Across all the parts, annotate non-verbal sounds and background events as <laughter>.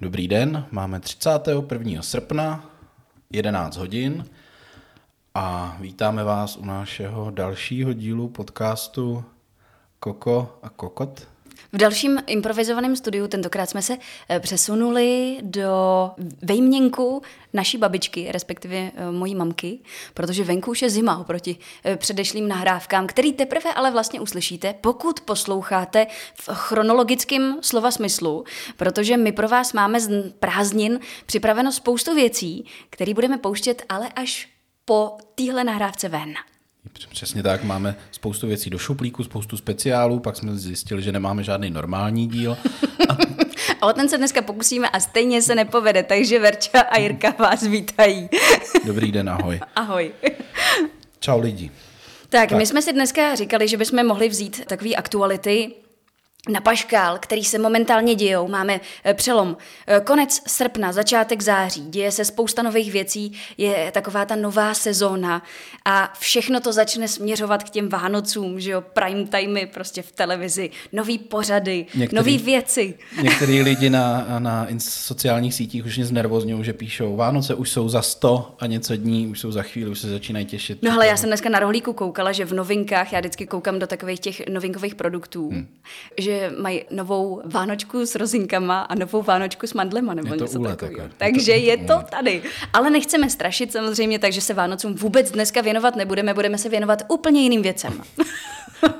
dobrý den. Máme 31. srpna, 11 hodin a vítáme vás u našeho dalšího dílu podcastu Koko a Kokot. V dalším improvizovaném studiu tentokrát jsme se eh, přesunuli do vejměnku naší babičky, respektive eh, mojí mamky, protože venku už je zima oproti eh, předešlým nahrávkám, který teprve ale vlastně uslyšíte, pokud posloucháte v chronologickém slova smyslu, protože my pro vás máme z prázdnin připraveno spoustu věcí, které budeme pouštět ale až po téhle nahrávce ven. Přesně tak, máme spoustu věcí do šuplíku, spoustu speciálů, pak jsme zjistili, že nemáme žádný normální díl. A... <laughs> o ten se dneska pokusíme a stejně se nepovede, takže Verča a Jirka vás vítají. <laughs> Dobrý den, ahoj. Ahoj. Čau lidi. Tak, tak, my jsme si dneska říkali, že bychom mohli vzít takové aktuality, na paškál, který se momentálně dějou. Máme eh, přelom eh, konec srpna, začátek září, děje se spousta nových věcí, je taková ta nová sezóna a všechno to začne směřovat k těm Vánocům, že jo, prime timey prostě v televizi, nový pořady, některý, nový věci. Některý <laughs> lidi na, na sociálních sítích už mě znervozňují, že píšou, Vánoce už jsou za sto a něco dní, už jsou za chvíli, už se začínají těšit. No ale já jsem dneska na rohlíku koukala, že v novinkách, já vždycky koukám do takových těch novinkových produktů, hmm. že že mají novou vánočku s rozinkama a novou vánočku s mandlema nebo něco takového. Takže je to, je to tady. Ale nechceme strašit samozřejmě, takže se Vánocům vůbec dneska věnovat nebudeme, budeme se věnovat úplně jiným věcem.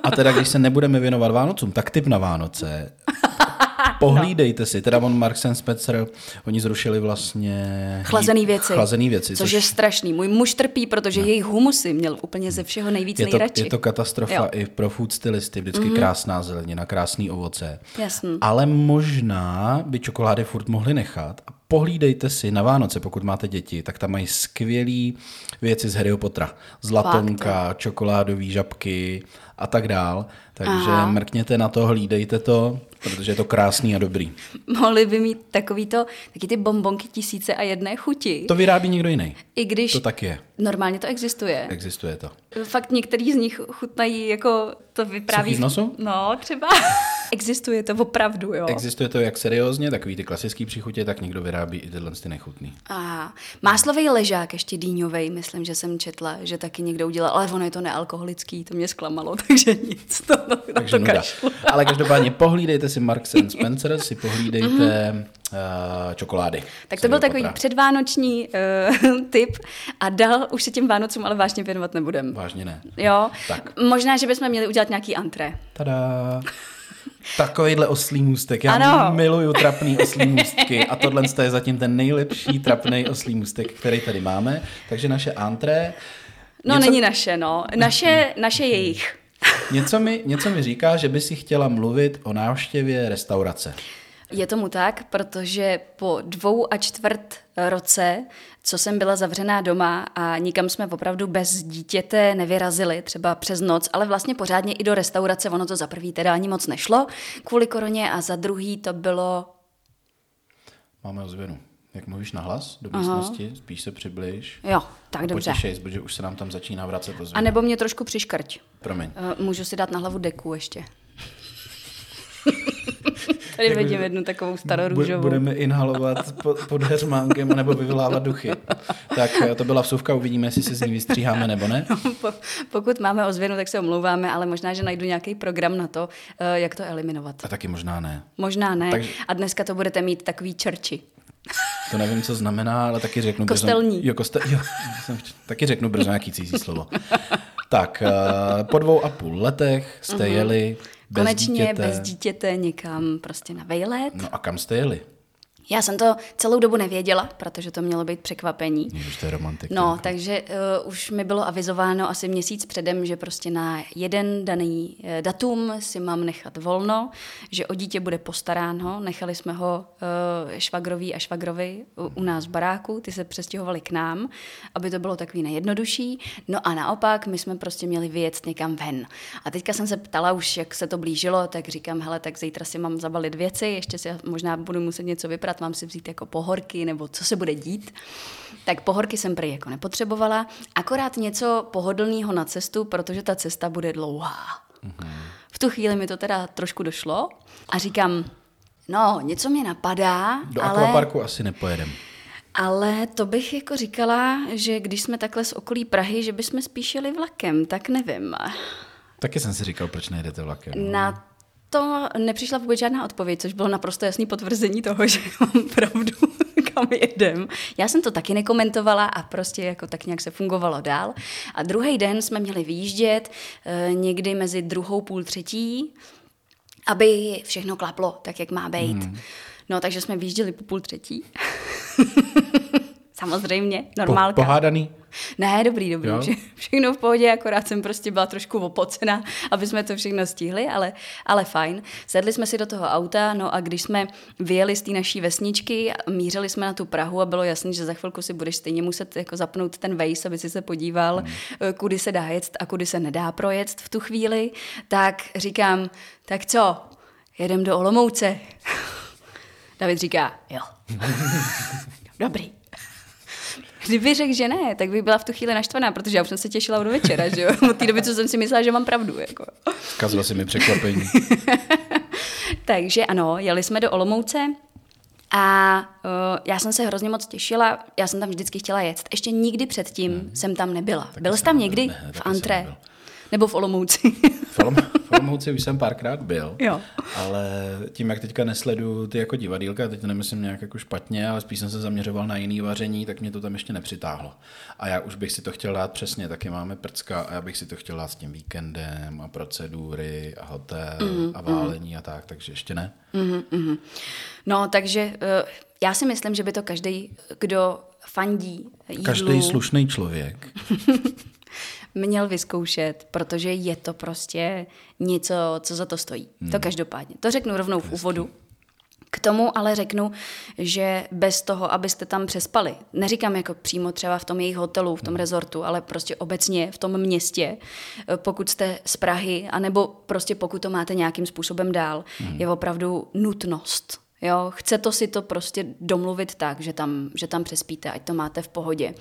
A teda, když se nebudeme věnovat Vánocům, tak typ na Vánoce <laughs> Pohlídejte si, teda on Marks and Spencer, oni zrušili vlastně... Chlazený věci. Chlazený věci. Což, což je strašný. Můj muž trpí, protože no. jejich humusy měl úplně ze všeho nejvíc je to, nejradši. Je to katastrofa jo. i pro food stylisty, vždycky mm-hmm. krásná zelenina, krásný ovoce. Jasný. Ale možná by čokolády furt mohli nechat a pohlídejte si na Vánoce, pokud máte děti, tak tam mají skvělé věci z Harryho Pottera. Zlatonka, Fakt. čokoládové žabky a tak dál. Takže Aha. mrkněte na to, hlídejte to, protože je to krásný a dobrý. Mohli by mít takovýto, taky ty bombonky tisíce a jedné chuti. To vyrábí někdo jiný. I když... To tak je. Normálně to existuje. Existuje to. Fakt některý z nich chutnají jako to vypráví... Suchý z nosu? No, třeba. Existuje to opravdu, jo. Existuje to jak seriózně, takový ty klasický příchutě, tak někdo vyrábí i tyhle ty nechutný. Aha. Máslový ležák, ještě dýňovej, myslím, že jsem četla, že taky někdo udělal, ale ono je to nealkoholický, to mě zklamalo, <laughs> takže nic. To, to, takže to Ale každopádně pohlídejte si Marks and Spencer, si pohlídejte uh, čokolády. Tak to byl takový potra. předvánoční uh, <laughs> tip a dal už se těm Vánocům ale vážně věnovat nebudem. Vážně ne. Jo, tak. možná, že bychom měli udělat nějaký antré. Tada. Takovýhle oslý můstek. Já ano. miluju trapný oslý <laughs> můstky a tohle je zatím ten nejlepší trapný oslý můstek, který tady máme. Takže naše antré... No něco... není naše, no. Naše, <laughs> naše jejich. Něco mi, něco mi říká, že by si chtěla mluvit o návštěvě restaurace. Je tomu tak, protože po dvou a čtvrt roce, co jsem byla zavřená doma a nikam jsme opravdu bez dítěte nevyrazili, třeba přes noc, ale vlastně pořádně i do restaurace, ono to za prvý teda ani moc nešlo kvůli koroně a za druhý to bylo... Máme ozvěnu. Jak mluvíš na hlas do místnosti, Aha. spíš se přibliž. Jo, tak dobře. Potěšej, protože už se nám tam začíná vracet ozvěna. A nebo mě trošku přiškrť. Promiň. Eh, můžu si dát na hlavu deku ještě. <laughs> Tady vidím jednu takovou starorůžovou. Budeme inhalovat pod, heřmánkem nebo vyvolávat duchy. Tak eh, to byla vsuvka, uvidíme, jestli se z ní vystříháme nebo ne. <laughs> Pokud máme ozvěnu, tak se omlouváme, ale možná, že najdu nějaký program na to, eh, jak to eliminovat. A taky možná ne. Možná ne. Takže... A dneska to budete mít takový čerči. To nevím, co znamená, ale taky řeknu Kostelní. brzo. Jo, kostel, jo, <laughs> taky řeknu brzo nějaký cizí slovo. Tak, eh, po dvou a půl letech jste uh-huh. jeli bez Konečně dítěte. bez dítěte někam prostě na vejlet. No a kam jste jeli? Já jsem to celou dobu nevěděla, protože to mělo být překvapení. Ježiš, to je romantik. No, takže uh, už mi bylo avizováno asi měsíc předem, že prostě na jeden daný uh, datum si mám nechat volno, že o dítě bude postaráno. Nechali jsme ho uh, švagroví a švagrovi u, u nás v baráku, ty se přestěhovali k nám, aby to bylo takový nejjednodušší. No a naopak, my jsme prostě měli vyjet někam ven. A teďka jsem se ptala už, jak se to blížilo, tak říkám, hele, tak zítra si mám zabalit věci, ještě si možná budu muset něco vyprat, mám si vzít jako pohorky nebo co se bude dít. Tak pohorky jsem prý jako nepotřebovala, akorát něco pohodlného na cestu, protože ta cesta bude dlouhá. Mm-hmm. V tu chvíli mi to teda trošku došlo a říkám, No, něco mě napadá, Do ale... akvaparku asi nepojedem. Ale to bych jako říkala, že když jsme takhle z okolí Prahy, že bychom spíš jeli vlakem, tak nevím. Taky jsem si říkal, proč nejedete vlakem. no. Na to nepřišla vůbec žádná odpověď, což bylo naprosto jasný potvrzení toho, <laughs> že mám pravdu, <laughs> kam jedem. Já jsem to taky nekomentovala a prostě jako tak nějak se fungovalo dál. A druhý den jsme měli vyjíždět eh, někdy mezi druhou půl třetí, aby všechno klaplo tak, jak má být. Hmm. No, takže jsme vyjížděli po půl třetí. <laughs> Samozřejmě, normálka. Po, pohádaný? Ne, dobrý, dobrý. Jo? Vše, <laughs> všechno v pohodě, akorát jsem prostě byla trošku opocená, aby jsme to všechno stihli, ale, ale fajn. Sedli jsme si do toho auta, no a když jsme vyjeli z té naší vesničky, mířili jsme na tu Prahu a bylo jasné, že za chvilku si budeš stejně muset jako zapnout ten Waze, aby si se podíval, hmm. kudy se dá jet a kudy se nedá projet v tu chvíli, tak říkám, tak co, jedem do Olomouce. <laughs> David říká, jo. <laughs> Dobrý. Kdyby řekl, že ne, tak bych byla v tu chvíli naštvaná, protože já už jsem se těšila do večera, že jo? <laughs> Od té doby, co jsem si myslela, že mám pravdu. Jako. Zkazilo si mi překvapení. <laughs> Takže ano, jeli jsme do Olomouce a uh, já jsem se hrozně moc těšila, já jsem tam vždycky chtěla jet. Ještě nikdy předtím hmm. jsem tam nebyla. Taky Byl jsi tam někdy ne, v Antré? Nebo v Olomouci? V Olom- v Olomouci už jsem párkrát byl, Jo. ale tím, jak teďka nesledu ty jako divadýlka, teď to nemyslím nějak jako špatně, ale spíš jsem se zaměřoval na jiný vaření, tak mě to tam ještě nepřitáhlo. A já už bych si to chtěl dát přesně, taky máme prcka a já bych si to chtěl dát s tím víkendem a procedury a hotel mm, a válení mm. a tak, takže ještě ne. Mm-hmm. No, takže uh, já si myslím, že by to každý, kdo fandí jídlu, Každý slušný člověk <laughs> měl vyzkoušet, protože je to prostě něco, co za to stojí. Hmm. To každopádně. To řeknu rovnou v úvodu. K tomu ale řeknu, že bez toho, abyste tam přespali, neříkám jako přímo třeba v tom jejich hotelu, v tom rezortu, ale prostě obecně v tom městě, eh, pokud jste z Prahy, anebo prostě pokud to máte nějakým způsobem dál, je opravdu nutnost. Jo, chce to si to prostě domluvit tak, že tam, že tam přespíte, ať to máte v pohodě.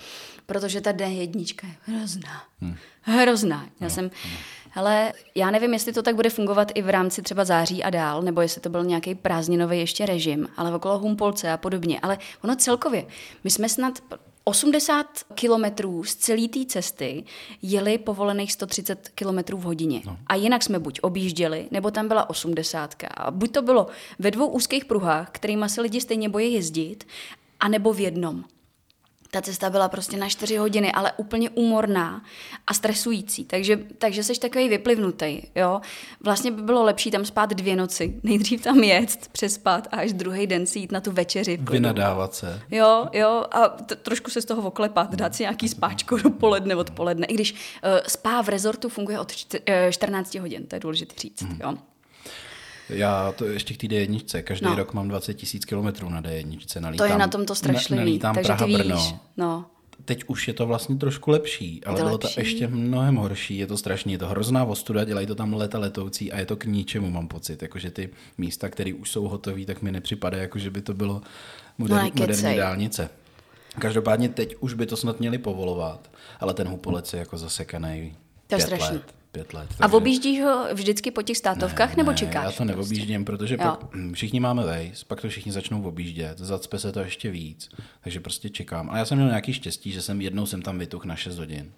Protože ta D1 je hrozná. Hmm. Hrozná. Já no, jsem, no. ale já nevím, jestli to tak bude fungovat i v rámci třeba září a dál, nebo jestli to byl nějaký prázdninový ještě režim, ale okolo Humpolce a podobně. Ale ono celkově, my jsme snad 80 kilometrů z celé té cesty jeli povolených 130 kilometrů v hodině. No. A jinak jsme buď objížděli, nebo tam byla 80. A buď to bylo ve dvou úzkých pruhách, kterými se lidi stejně bojí jezdit, anebo v jednom. Ta cesta byla prostě na 4 hodiny, ale úplně úmorná a stresující. Takže, takže jsi takový vyplivnutý. Jo? Vlastně by bylo lepší tam spát dvě noci. <laughs> Nejdřív tam jet, přespat a až druhý den si jít na tu večeři. vynadávat se. Jo, jo, a t- trošku se z toho oklepat, dát si nějaký spáčko dopoledne, odpoledne. I když uh, spá v rezortu funguje od čty- uh, 14 hodin, to je důležité říct. Mhm. Jo. Já to ještě k té D1, každý No. rok mám 20 tisíc kilometrů na D1, nalítám, To je na tom to strašlivý, nalítám takže Praha, ty víš. Brno. No. Teď už je to vlastně trošku lepší, ale to bylo lepší? to ještě mnohem horší, je to strašný, je to hrozná ostuda, dělají to tam leta letoucí a je to k ničemu, mám pocit, jakože ty místa, které už jsou hotové, tak mi nepřipadá, jako že by to bylo moder, No, moderní dálnice. Každopádně teď už by to snad měli povolovat, ale ten Hupolec je jako zasekaný To je strašný. let. Pět let, A objíždíš ho vždycky po těch státovkách, nebo čekáš? Já to neobjíždím, protože Jo. pak, všichni máme vejs, pak to všichni začnou objíždět, zacpe se to ještě víc, takže prostě čekám. A já jsem měl nějaký štěstí, že jsem jednou jsem tam vytuch na 6 hodin.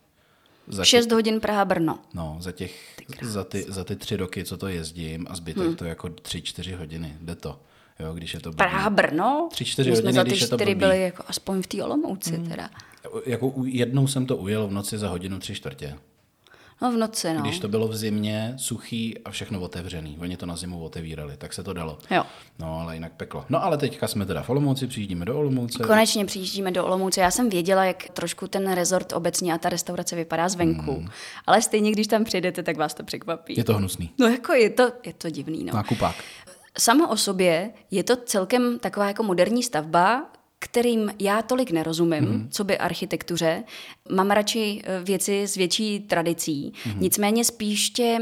Za 6 hodin Praha-Brno. No, za, těch, za, ty, za ty tři roky, co to jezdím a zbytek hmm. to jako tři, čtyři hodiny, jde to. Jo, když je to blbý. Praha-Brno? Tři, čtyři My jsme hodiny, za ty čtyři byli jako aspoň v té Olomouci teda. Jako jednou jsem to ujel v noci za hodinu tři čtvrtě. No v noci, no. Když to bylo v zimě, suchý a všechno otevřený. Oni to na zimu otevírali, tak se to dalo. Jo. No, ale jinak peklo. No, ale teďka jsme teda v Olomouci, přijíždíme do Olomouce. Konečně přijíždíme do Olomouce. Já jsem věděla, jak trošku ten rezort obecně a ta restaurace vypadá zvenku. Mm. Ale stejně, když tam přijdete, tak vás to překvapí. Je to hnusný. No jako je to, je to divný, no. Nákupák. Samo o sobě je to celkem taková jako moderní stavba, kterým já tolik nerozumím, mm. co by architektuře. Mám radši eh, věci s větší tradicí. Mm. Nicméně spíš tě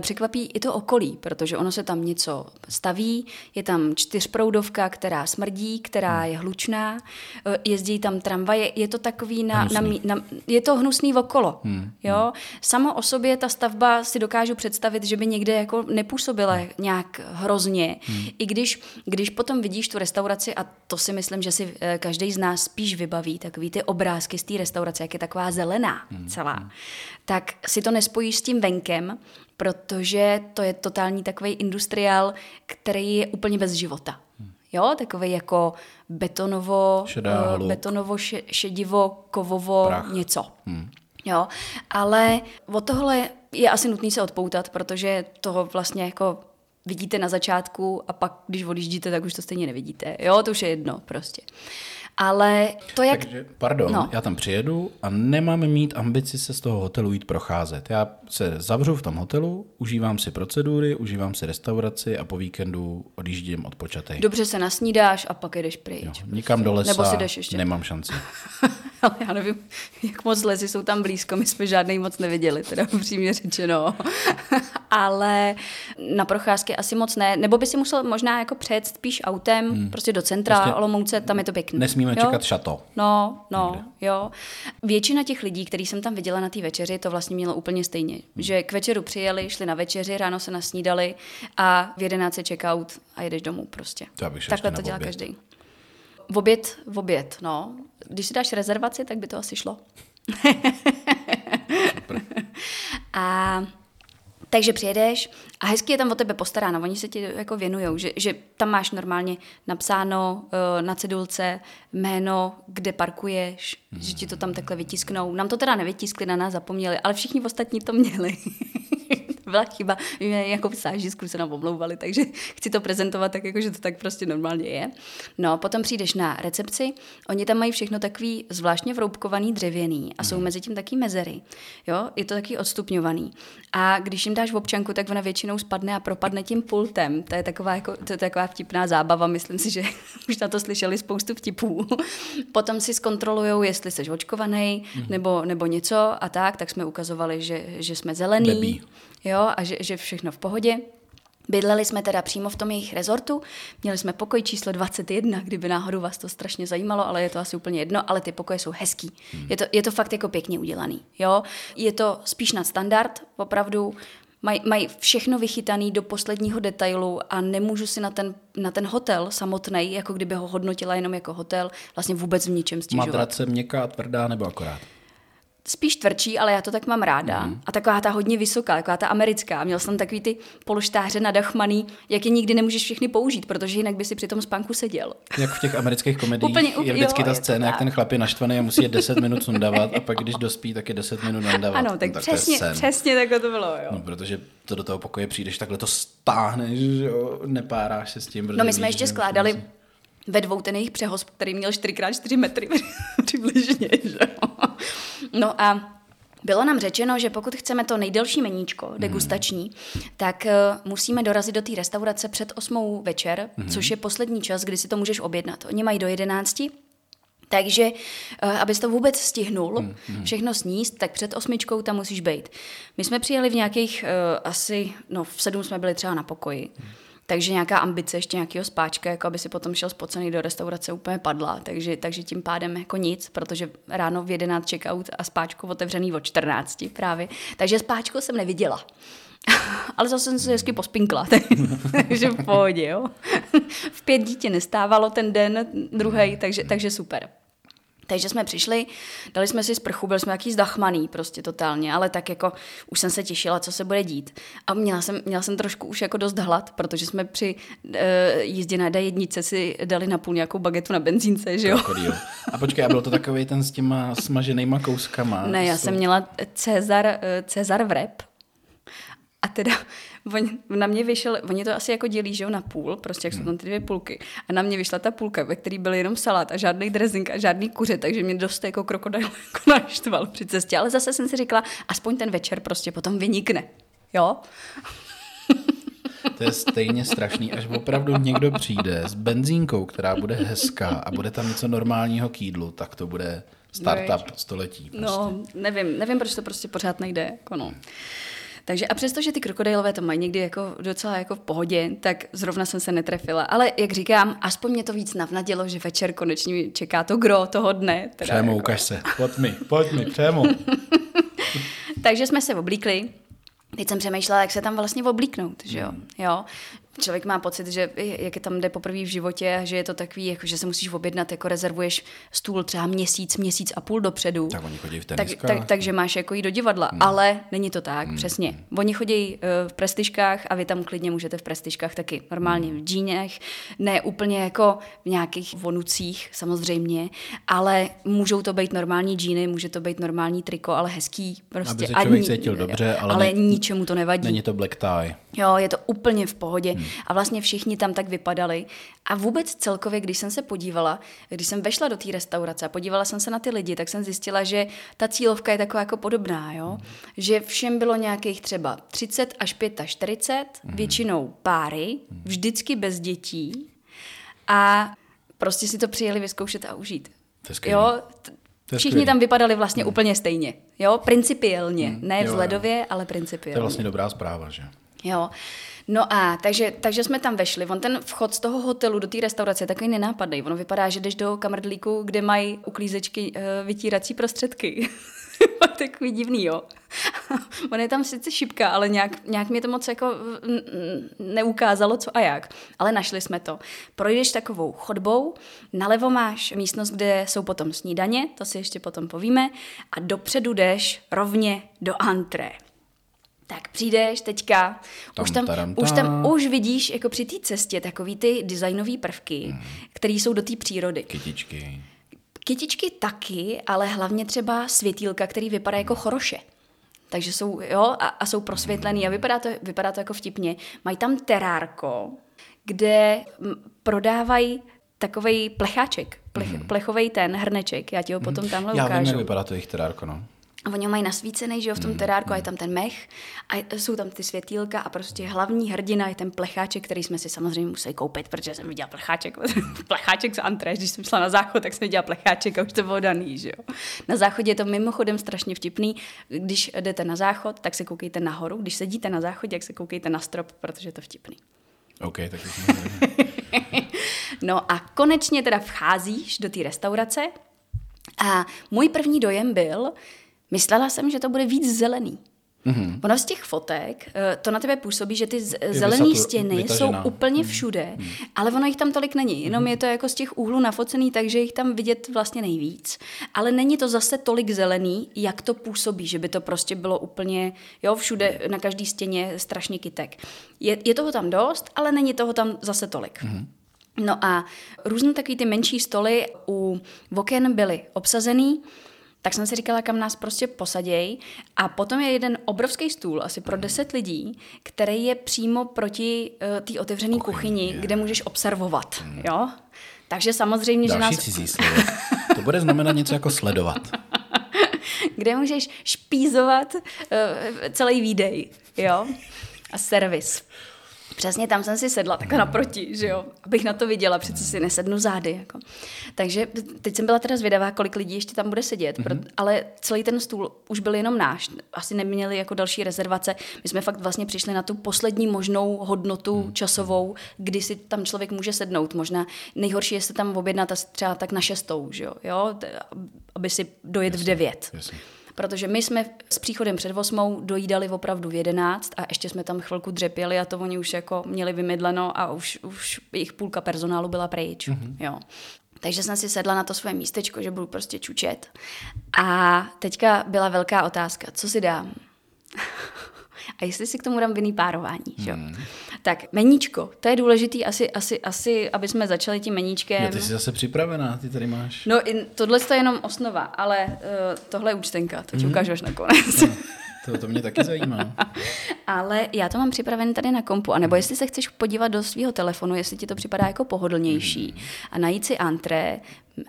překvapí i to okolí, protože ono se tam něco staví, je tam čtyřproudovka, která smrdí, která je hlučná, eh, jezdí tam tramvaje, je to takový na, na, na, je to hnusný okolo. Hmm. Jo? Samo o sobě ta stavba si dokážu představit, že by někde jako nepůsobila nějak hrozně. Hmm. I když, když potom vidíš tu restauraci, a to si myslím, že si eh, každý z nás spíš vybaví, takový ty obrázky z té restaurace, jak je taková zelená celá, tak si to nespojíš s tím venkem, protože to je totální takový industriál, který je úplně bez života. Jo, takový jako betonovo, Šedá holub. betonovo, še, šedivo, kovovo, Prach. něco. Jo, ale od tohle je asi nutný se odpoutat, protože toho vlastně jako vidíte na začátku a pak, když odjíždíte, tak už to stejně nevidíte. Jo, to už je jedno prostě. Ale to, jak... Takže, pardon, No. já tam přijedu a nemám mít ambici se z toho hotelu jít procházet. Já se zavřu v tom hotelu, užívám si procedury, užívám si restauraci a po víkendu odjíždím odpočatej. Dobře se nasnídáš a pak jdeš pryč. Jo, nikam do lesa Nebo si jdeš ještě. nemám šanci. <laughs> <laughs> Ale já nevím, jak moc lesy jsou tam blízko, my jsme žádný moc neviděli, teda <laughs> upřímně řečeno. <laughs> Ale na procházky asi moc ne, nebo by si musel možná jako přejet spíš autem, hmm. prostě do centra, Prostě Olomouce, tam je to pěkný. Nesmíme jo? čekat šato. No, no, jo. Většina těch lidí, který jsem tam viděla na té večeři, to vlastně mělo úplně stejně. Hmm. Že k večeru přijeli, šli na večeři, ráno se nasnídali a v 11 je check out a jedeš domů prostě. Takhle to dělá oběd. každý. V oběd, v oběd, no. Když si dáš rezervaci, tak by to asi šlo. <laughs> a takže přijedeš a hezky je tam o tebe postaráno, oni se ti jako věnujou, že, že tam máš normálně napsáno uh, na cedulce jméno, kde parkuješ, mm. že ti to tam takhle vytisknou. Nám to teda nevytiskli, na nás zapomněli, ale všichni ostatní to měli. <laughs> byla chyba, mě jako v sážisku se nám omlouvali, takže chci to prezentovat tak, jako, že to tak prostě normálně je. No, potom přijdeš na recepci, oni tam mají všechno takový zvláštně vroubkovaný dřevěný a jsou mezi tím taky mezery. Jo, je to taky odstupňovaný. A když jim dáš v občanku, tak ona většinou spadne a propadne tím pultem. To je taková, jako, to je taková vtipná zábava, myslím si, že <laughs> už na to slyšeli spoustu vtipů. <laughs> Potom si zkontrolujou, jestli jsi očkovaný nebo, nebo něco a tak, tak jsme ukazovali, že, že jsme zelený. Debí. Jo, a že, že všechno v pohodě. Bydleli jsme teda přímo v tom jejich rezortu, měli jsme pokoj číslo 21, kdyby náhodou vás to strašně zajímalo, ale je to asi úplně jedno, ale ty pokoje jsou hezký. Je, to, je to fakt jako pěkně udělaný. Jo? Je to spíš nad standard, opravdu. Mají maj všechno vychytané do posledního detailu a nemůžu si na ten, na ten hotel samotný, jako kdyby ho hodnotila jenom jako hotel, vlastně vůbec v ničem stěžovat. Matrace měkká, tvrdá nebo akorát? Spíš tvrdší, ale já to tak mám ráda. Mm. A taková ta hodně vysoká, taková ta americká. Měl jsem takový ty polštáře nadachmaný, jak je nikdy nemůžeš všechny použít, protože jinak by si při tom spánku seděl. Jak v těch amerických komediích Úplně, je vždycky jo, ta to scéna, jak tak. ten chlap je naštvaný a musí je 10 minut sundávat a pak když dospí, tak je 10 minut nandávat. Ano, tak, no, to je přesně, sen. přesně takhle to bylo, jo. No, protože to do toho pokoje přijdeš, takhle to stáhneš, že jo, nepáráš se s tím. No my jsme ještě skládali ve dvou ten jejich přehosp, který měl 4x4 metry <laughs> přibližně, že. No a bylo nám řečeno, že pokud chceme to nejdelší meníčko, degustační, tak uh, musíme dorazit do té restaurace před 8 večer, což je poslední čas, kdy si to můžeš objednat. Oni mají do 11, takže, uh, abys to vůbec stihnul, všechno sníst, tak před osmičkou tam musíš být. My jsme přijeli v nějakých, uh, asi, no v sedm jsme byli třeba na pokoji, takže nějaká ambice ještě nějakého spáčka, jako aby si potom šel spocený do restaurace, úplně padla. Takže, takže tím pádem jako nic, protože ráno v 11 checkout a spáčko otevřený od 14 právě. Takže spáčko jsem neviděla. <laughs> Ale zase jsem se hezky pospinkla, <laughs> takže v pohodě, jo. <laughs> V pět dítě nestávalo ten den druhý, takže, takže super. Takže jsme přišli, dali jsme si sprchu, byli jsme jaký zdachmaný prostě totálně, ale tak jako už jsem se těšila, co se bude dít. A měla jsem, měla jsem trošku už jako dost hlad, protože jsme při uh, jízdě na D1 si dali na půl nějakou bagetu na benzínce, že jo? Krokodýl. A počkej, a byl to takový ten s těma smaženýma kouskama? Ne, já jsem měla Cezar, eh, Cezar vrep. A teda <laughs> on, na mě vyšel, oni to asi jako dělí, že jo, na půl, prostě jak jsou tam ty dvě půlky. A na mě vyšla ta půlka, ve který byl jenom salát a žádný dressing a žádný kuře, takže mě dost jako krokodil <laughs> jako naštval při cestě. Ale zase jsem si říkala, aspoň ten večer prostě potom vynikne. Jo? To je stejně strašný, až opravdu někdo přijde s benzínkou, která bude hezká a bude tam něco normálního k jídlu, tak to bude startup století. Prostě. No, nevím, nevím, proč to prostě pořád nejde. Jako no. Takže a přesto, že ty krokodýlové to mají někdy jako docela jako v pohodě, tak zrovna jsem se netrefila. Ale jak říkám, aspoň mě to víc navnadilo, že večer konečně čeká to gro toho dne. Teda Přemo, jako... ukaž se. Pojď mi, pojď mi, přemo. <laughs> Takže jsme se oblíkli. Teď jsem přemýšlela, jak se tam vlastně oblíknout, že jo? Hmm. jo? Člověk má pocit, že jak je tam jde poprvé v životě, že je to takový, jako, že se musíš objednat, jako rezervuješ stůl třeba měsíc, měsíc a půl dopředu. Tak oni chodí v tak, tak, Takže máš jako jít do divadla, hmm. ale není to tak, hmm. přesně. Oni chodí uh, v prestižkách a vy tam klidně můžete v prestižkách taky, normálně hmm. v džínech, ne úplně jako v nějakých vonucích samozřejmě, ale můžou to být normální džíny, může to být normální triko, ale hezký prostě. Aby se člověk cítil dobře, ale, ale ne, ničemu to nevadí. Není to black tie. Jo, je to úplně v pohodě. Hmm. A vlastně všichni tam tak vypadali. A vůbec celkově, když jsem se podívala, když jsem vešla do té restaurace a podívala jsem se na ty lidi, tak jsem zjistila, že ta cílovka je taková jako podobná, jo? Hmm. Že všem bylo nějakých třeba 30 až 45, hmm. většinou páry, hmm. vždycky bez dětí a prostě si to přijeli vyzkoušet a užít. To jo, Všichni tam vypadali vlastně hmm. úplně stejně. Jo, principiálně. Hmm. Ne vzhledově, ale principiálně. To je vlastně dobrá zpráva, že? Jo. No a takže, takže jsme tam vešli. On ten vchod z toho hotelu do té restaurace je takový nenápadný. Ono vypadá, že jdeš do kamrdlíku, kde mají uklízečky uh, vytírací prostředky. <laughs> takový divný, jo. <laughs> On je tam sice šipka, ale nějak, nějak mě to moc jako neukázalo, co a jak. Ale našli jsme to. Projdeš takovou chodbou, nalevo máš místnost, kde jsou potom snídaně, to si ještě potom povíme, a dopředu jdeš rovně do antré tak přijdeš teďka, tam, už, tam, tam, už tam už vidíš jako při té cestě takový ty designové prvky, mm. které jsou do té přírody. Kytičky. Kytičky taky, ale hlavně třeba světýlka, který vypadá jako hmm. choroše. Takže jsou, jo, a, a jsou prosvětlený a vypadá to, vypadá to jako vtipně. Mají tam terárko, kde prodávají takový plecháček, plech, mm. plechový ten hrneček. Já ti ho potom tamhle Já ukážu. Já vím, jak vypadá to jejich terárko, no. A oni ho mají nasvícený, že jo, v tom mm, terárku, a je mm. tam ten mech a jsou tam ty světýlka a prostě hlavní hrdina je ten plecháček, který jsme si samozřejmě museli koupit, protože jsem viděla plecháček, <laughs> plecháček z antré, když jsem šla na záchod, tak jsem viděla plecháček a už to bylo daný, že jo. Na záchodě je to mimochodem strašně vtipný, když jdete na záchod, tak se koukejte nahoru, když sedíte na záchodě, tak se koukejte na strop, protože je to vtipný. OK, tak <laughs> No a konečně teda vcházíš do té restaurace a můj první dojem byl, Myslela jsem, že to bude víc zelený. Mm-hmm. Ono z těch fotek, eh, to na tebe působí, že ty zelené stěny vytažená. jsou úplně mhm. všude, mm-hmm. ale ono jich tam tolik není. Jenom mm-hmm. je to jako z těch úhlů nafocený, takže jich tam vidět vlastně nejvíc. Ale není to zase tolik zelený, jak to působí, že by to prostě bylo úplně, jo, všude na každý stěně strašně kytek. Je, je toho tam dost, ale není toho tam zase tolik. Mm-hmm. No a různé takové ty menší stoly u oken byly obsazený, tak jsem si říkala, kam nás prostě posaděj. A potom je jeden obrovský stůl, asi pro deset lidí, který je přímo proti uh, té otevřené kuchyni, kuchyni kde můžeš observovat. Hmm. Jo? Takže samozřejmě, Další že nás... cizí slovo. To bude znamenat něco jako sledovat. <laughs> kde můžeš špízovat uh, celý výdej, jo? A servis. Přesně tam jsem si sedla, tak naproti, že jo, abych na to viděla, přece si nesednu zády. Jako. Takže teď jsem byla teda zvědavá, kolik lidí ještě tam bude sedět, mm-hmm. ale celý ten stůl už byl jenom náš, asi neměli jako další rezervace. My jsme fakt vlastně přišli na tu poslední možnou hodnotu mm-hmm. časovou, kdy si tam člověk může sednout. Možná nejhorší je se tam objednat třeba tak na šestou, že jo, jo? aby si dojet jasně, v devět. Jasně protože my jsme s příchodem před osmou dojídali opravdu v jedenáct a ještě jsme tam chvilku dřepěli a to oni už jako měli vymydleno a už, už jejich půlka personálu byla pryč. Mm-hmm. Jo. Takže jsem si sedla na to své místečko, že budu prostě čučet. A teďka byla velká otázka, co si dám? <laughs> a jestli si k tomu dám vinný párování. Hmm. Tak meníčko, to je důležitý asi, asi, asi, aby jsme začali tím meníčkem. Jo, ty jsi zase připravená, ty tady máš. No, tohle je jenom osnova, ale uh, tohle je účtenka, to ti hmm. ukážu až nakonec. No. To, to mě taky zajímá. <laughs> Ale já to mám připravené tady na kompu. A nebo jestli se chceš podívat do svého telefonu, jestli ti to připadá jako pohodlnější hmm. a najít si antré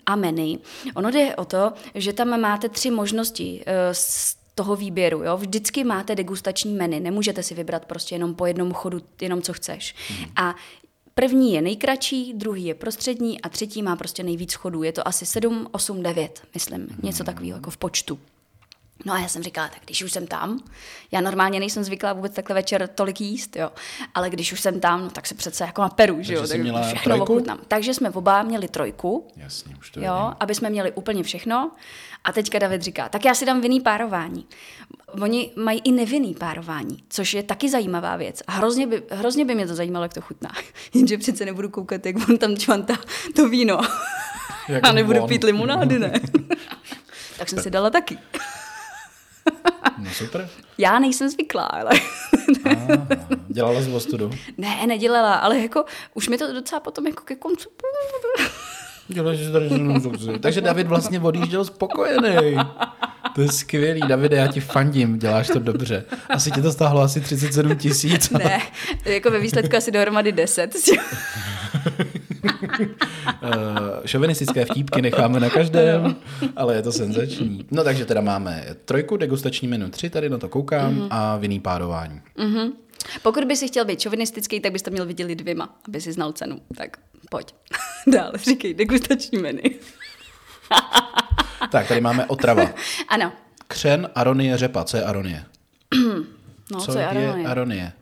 a menu. Ono jde o to, že tam máte tři možnosti. Uh, toho výběru. Jo? Vždycky máte degustační menu, nemůžete si vybrat prostě jenom po jednom chodu, jenom co chceš. Mm. A První je nejkratší, druhý je prostřední a třetí má prostě nejvíc chodů. Je to asi 7, 8, 9, myslím, něco takového jako v počtu. No a já jsem říkala, tak když už jsem tam, já normálně nejsem zvyklá vůbec takhle večer tolik jíst, jo, ale když už jsem tam, no tak se přece jako na peru, že jo, tak měla všechno trojku? ochutnám. Takže jsme oba měli trojku, Jasně, už to jo, aby jsme měli úplně všechno. A teďka David říká, tak já si dám vinný párování. Oni mají i nevinný párování, což je taky zajímavá věc. A hrozně by, hrozně by mě to zajímalo, jak to chutná. <laughs> Jenže přece nebudu koukat, jak on tam čvantá to víno. Jak <laughs> a nebudu on. pít limonády, ne? <laughs> tak jsem si dala taky. No super. Já nejsem zvyklá, ale... Aha. Dělala jsi ostudu? ne, nedělala, ale jako už mi to docela potom jako ke koncu... Děláš zdraženou zuzi. Takže David vlastně odjížděl spokojený. To je skvělý. Davide, já ti fandím, děláš to dobře. Asi ti to stáhlo asi 37 tisíc. ne, jako ve výsledku asi dohromady 10. Uh, <laughs> šovinistické vtípky necháme na každém, ale je to senzační. No takže teda máme trojku, degustační menu tři, tady na to koukám, mm-hmm. a vinný párování. Pokud by si chtěl být šovinistický, tak bys to měl vydělit dvěma, aby si znal cenu. Tak pojď. <laughs> Dál, říkej, degustační menu. <laughs> Tak, tady máme otrava. <laughs> ano. Křen, aronie, řepa. Co je aronie? No, Co co je aronie? je aronie?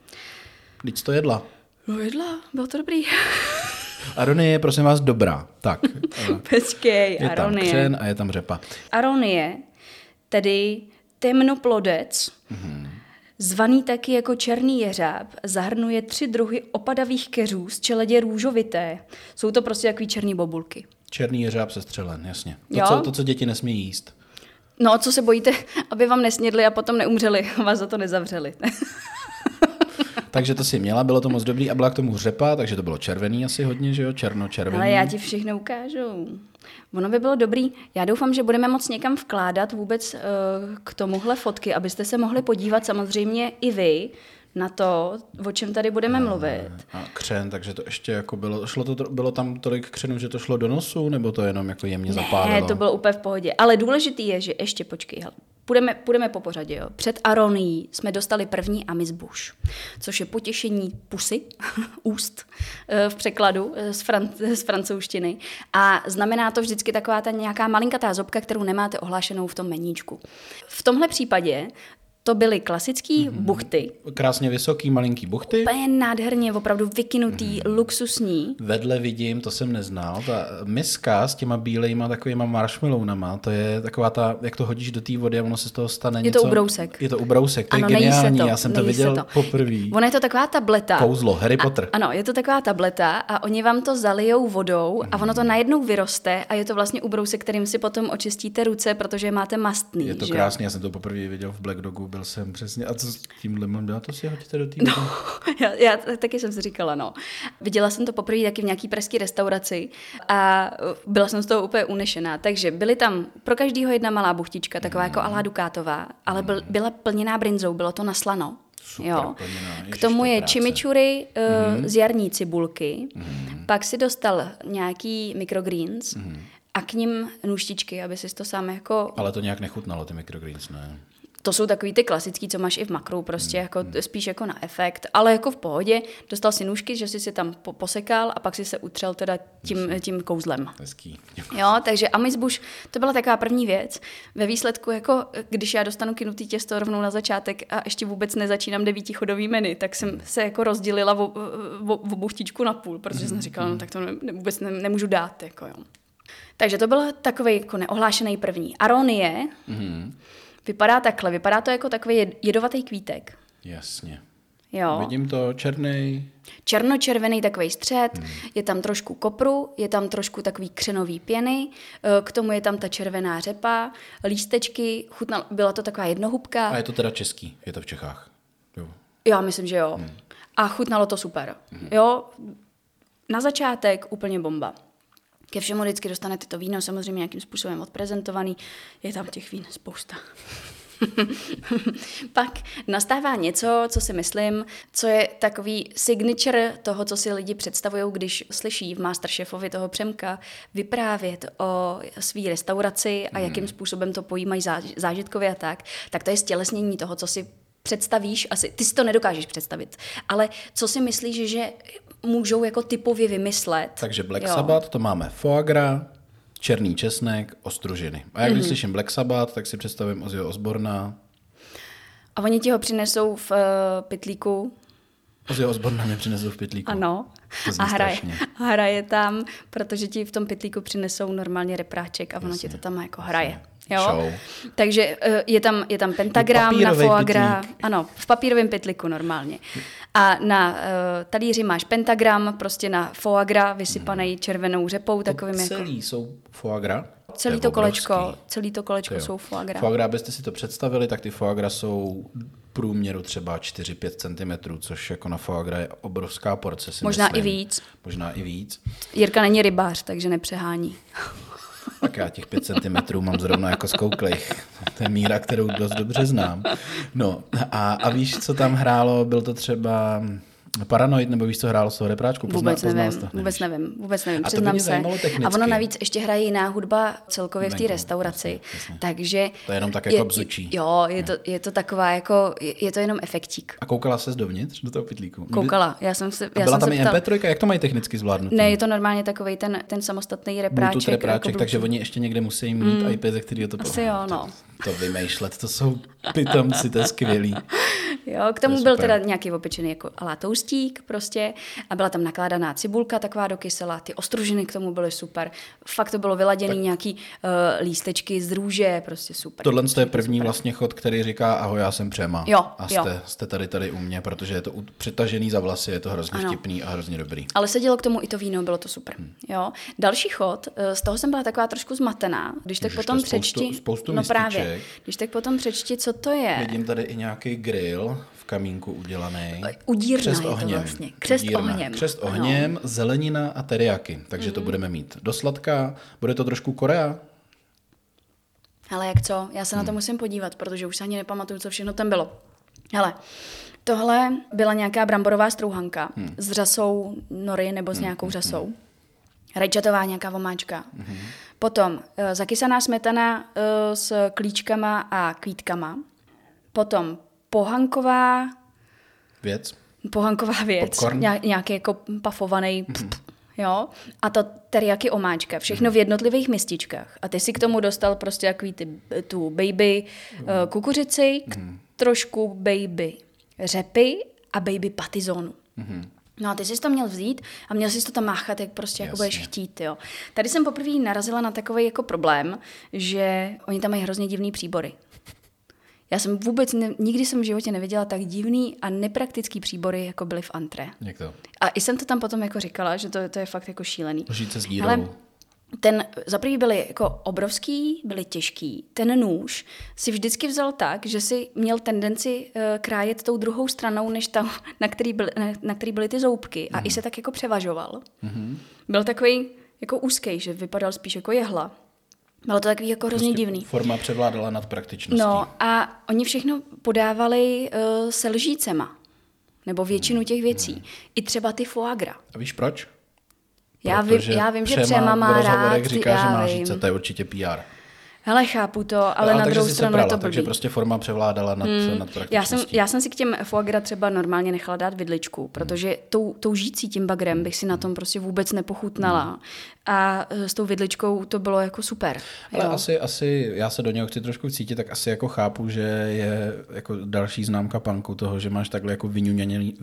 Vždyť to jedla. No jedla, bylo to dobrý. <laughs> Aronie je prosím vás dobrá. Tak, <laughs> Počkej, je tam aronie. křen a je tam řepa. Aronie, tedy temnoplodec, zvaný taky jako černý jeřáb, zahrnuje tři druhy opadavých keřů z čeledě růžovité. Jsou to prostě takový černý bobulky. Černý jeřáb se střelen, jasně. To, Jo? co, to, co děti nesmí jíst. No, co se bojíte, <laughs> aby vám nesnědli a potom neumřeli, a <laughs> vás za to nezavřeli. <laughs> Takže to si měla, bylo to moc dobrý a byla k tomu řepa, takže to bylo červený asi hodně, že jo? Černo-červený. Ale já ti všechno ukážu. Ono by bylo dobrý. Já doufám, že budeme moc někam vkládat vůbec uh, k tomuhle fotky, abyste se mohli podívat samozřejmě i vy na to, o čem tady budeme mluvit. A křen, takže to ještě jako bylo, šlo to, bylo tam tolik křenů, že to šlo do nosu, nebo to jenom jako jemně Ne, zapálilo? to bylo úplně v pohodě. Ale důležitý je, že ještě počkej, hele, půjdeme, půjdeme po pořadě. Jo. Před Aronií jsme dostali první amizbuš, což je potěšení pusy, <laughs> úst eh, v překladu eh, z, fran- z francouzštiny. A znamená to vždycky taková ta nějaká malinkatá zobka, kterou nemáte ohlášenou v tom meníčku. V tomhle případě to byly klasické mm-hmm. buchty, Krásně vysoký, malinký buchty. úplně nádherně, opravdu vykynutý, mm-hmm. luxusní. Vedle vidím, to jsem neznal, ta miska s těma bílejma takovýma marshmallownama, to je taková ta, jak to hodíš do té vody a ono se z toho stane Je něco. to ubrousek. Je to ubrousek, to Ano, je geniální, to, já jsem to viděl to. poprvé. Ona je to taková tableta. Kouzlo, Harry Potter. A, ano, je to taková tableta a oni vám to zalijou vodou a ono to najednou vyroste a je to vlastně ubrousek, kterým si potom očistíte ruce, protože je máte mastný. Je to krásný, já jsem to poprvé viděl v Black Dogu, byl jsem přesně, a co s tímhle mám dělat, to si hodíte do té vody. <laughs> já, já taky jsem si říkala, no. Viděla jsem to poprvé taky v nějaký pražské restauraci a byla jsem z toho úplně unešená. Takže byly tam pro každého jedna malá buchtička, taková jako alá dukátová, ale byl, byla plněná brinzou, bylo to naslano. Super jo. plněná, K tomu to je práce. chimichurri uh, z jarní cibulky, pak si dostal nějaký microgreens a k ním nůštičky, aby si to sám jako Ale to nějak nechutnalo, ty microgreens, ne? To jsou takový ty klasický, co máš i v makru, prostě jako, spíš jako na efekt, ale jako v pohodě. Dostal si nůžky, že jsi si tam po- posekal a pak si se utřel teda tím, tím kouzlem. Hezký. Jo, takže amizbuš, to byla taková první věc. Ve výsledku, jako když já dostanu kinutý těsto rovnou na začátek a ještě vůbec nezačínám devítichodový menu, tak jsem se jako rozdělila o, o, o buchtičku na půl, protože jsem říkala, no tak to ne, vůbec ne, nemůžu dát. Jako, jo. Takže to byl takový jako neohlášený první. Aronie Mhm. Vypadá takhle, vypadá to jako takový jed- jedovatý kvítek. Jasně. Jo. Vidím to, černý. Černočervený takový střed, hmm. je tam trošku kopru, je tam trošku takový křenový pěny, eh, k tomu je tam ta červená řepa, lístečky, chutnal, byla to taková jednohubka. A je to teda český, je to v Čechách. Jo. Já myslím, že jo. Hmm. A chutnalo to super. Hmm. Jo, na začátek úplně bomba. Ke všemu vždycky dostanete to víno, samozřejmě nějakým způsobem odprezentovaný. Je tam těch vín spousta. <laughs> Pak nastává něco, co si myslím, co je takový signature toho, co si lidi představují, když slyší v Masterchefovi toho Přemka vyprávět o své restauraci a jakým způsobem to pojímají záž- zážitkově a tak, tak to je stělesnění toho, co si představíš, asi ty si to nedokážeš představit, ale co si myslíš, že můžou jako typově vymyslet. Takže Black Jo. Sabbath, to máme foie gras, černý česnek, ostružiny. A jak mm-hmm. když slyším Black Sabbath, tak si představím Ozzyho Osborna. A oni ti ho přinesou v uh, pytlíku. Ozzy Osborna mě přinesou v pytlíku. Ano. A hraje, a hraje tam, protože ti v tom pytlíku přinesou normálně repráček a ono ti to tam jako hraje. Jasně. Jo? Show. Takže uh, je tam, je tam pentagram na foie gras. Ano, v papírovém pytliku normálně. A na uh, talíři máš pentagram, prostě na foie gras vysypaný hmm. červenou řepou. Takovým to celý jako... jsou foie gras? Celý to, to kolečko, celý to kolečko to jsou foie gras. Foie gras, abyste si to představili, tak ty foie gras jsou průměru třeba 4-5 cm, což jako na foie gras je obrovská porce. Si Možná myslím. i víc. Možná i víc. Jirka není rybář, takže nepřehání. Tak já těch 5 cm mám zrovna jako skouklejch. To je míra, kterou dost dobře znám. No a, a víš, co tam hrálo? Byl to třeba Paranoid, nebo víš, co hrálo s repráčku? Pozná, vůbec nevím, to, vůbec nevím, vůbec nevím, a přiznám se. A ono navíc ještě hraje jiná hudba celkově v té restauraci, jasně, takže... To je jenom tak jako bzučí. Jo, je to, je to taková jako, je, je to jenom efektík. A koukala se dovnitř do toho pytlíku? Koukala, já jsem se já byla jsem tam i MP3, jak to mají technicky zvládnout? Ne, je to normálně takový ten, ten samostatný repráček. Bluetooth repráček, jako takže oni ještě někde musí mít mm. IP, ze kterého to Asi jo, no. To, vymýšlet, to jsou pitomci, to je skvělý. Jo, k tomu to byl teda nějaký opečený jako alá toustík prostě a byla tam nakládaná cibulka taková do kysela, ty ostružiny k tomu byly super. Fakt to bylo vyladěný tak. nějaký uh, lístečky z růže, prostě super. Tohle je první super. vlastně chod, který říká ahoj, já jsem Přema. Jo, a jste, jo. jste tady tady u mě, protože je to přitažený za vlasy, je to hrozně ano. vtipný a hrozně dobrý. Ale sedělo k tomu i to víno, bylo to super. Hmm. Jo. Další chod, eh, z toho jsem byla taková trošku zmatená, když tak Můžeš potom spoustu, přečti. Spoustu no právě, když tak potom přečti, co to je. Vidím tady i nějaký grill v kamínku udělaný. Udírna křest je ohněm. to vlastně. Křest Udírna. ohněm. Křest ohněm, ano. zelenina a teriaky. Takže mm. to mhm. budeme mít do sladká. Bude to trošku Korea? Ale jak co? Já se hmm. na to mhm. musím podívat, protože už se ani nepamatuju, co všechno tam bylo. Hele, tohle byla nějaká bramborová strouhanka hmm. s řasou nory nebo s hmm. nějakou řasou. Hmm. Rajčatová nějaká vomáčka. Hmm. Potom uh, zakysaná smetana uh, s klíčkama a kvítkama. Potom pohanková věc. Pohanková věc. Popcorn. Nějaký jako pafovaný mm-hmm. Jo? A to teriyaki omáčka, všechno v jednotlivých mističkách. A ty si k tomu dostal prostě jaký ty, tu baby mm. kukuřici, mm. trošku baby řepy a baby patizonu. Mm. No a ty jsi to měl vzít a měl jsi to tam máchat, jak prostě jako budeš chtít. Jo. Tady jsem poprvé narazila na takový jako problém, že oni tam mají hrozně divný příbory. Já jsem vůbec, ne, nikdy jsem v životě neviděla tak divný a nepraktický příbory, jako byly v antré. Jak to? A i jsem to tam potom jako říkala, že to, to je fakt jako šílený. Žít s dírou. Ale ten, za prvý byly jako obrovský, byly těžký. Ten nůž si vždycky vzal tak, že si měl tendenci uh, krájet tou druhou stranou, než ta, na který, byly, na, na který byly ty zoubky. Mm-hmm. A i mhm. se tak jako převažoval. Mm-hmm. Byl takový jako úzký, že vypadal spíš jako jehla. Bylo to takový jako hrozně prostě divný. Forma převládala nad praktičností. No a oni všechno podávali uh, se lžícema. Nebo většinu těch věcí. Hmm. I třeba ty foie gras. A víš proč? Já vím, já vím, že Přema má rád. říká, já že má říct, to je určitě PR. Hele, chápu to, ale no, na druhou stranu prala, je to blbý. Takže prostě forma převládala nad, hmm. nad já jsem, já jsem si k těm foie gras třeba normálně nechala dát vidličku, protože hmm. tou, tou žící tím bagrem bych si na tom prostě vůbec nepochutnala. Hmm a e, s tou vidličkou to bylo jako super. Ale jo. asi, asi, já se do něho chci trošku cítit, tak asi jako chápu, že je jako další známka panku toho, že máš takhle jako vyňuňaný,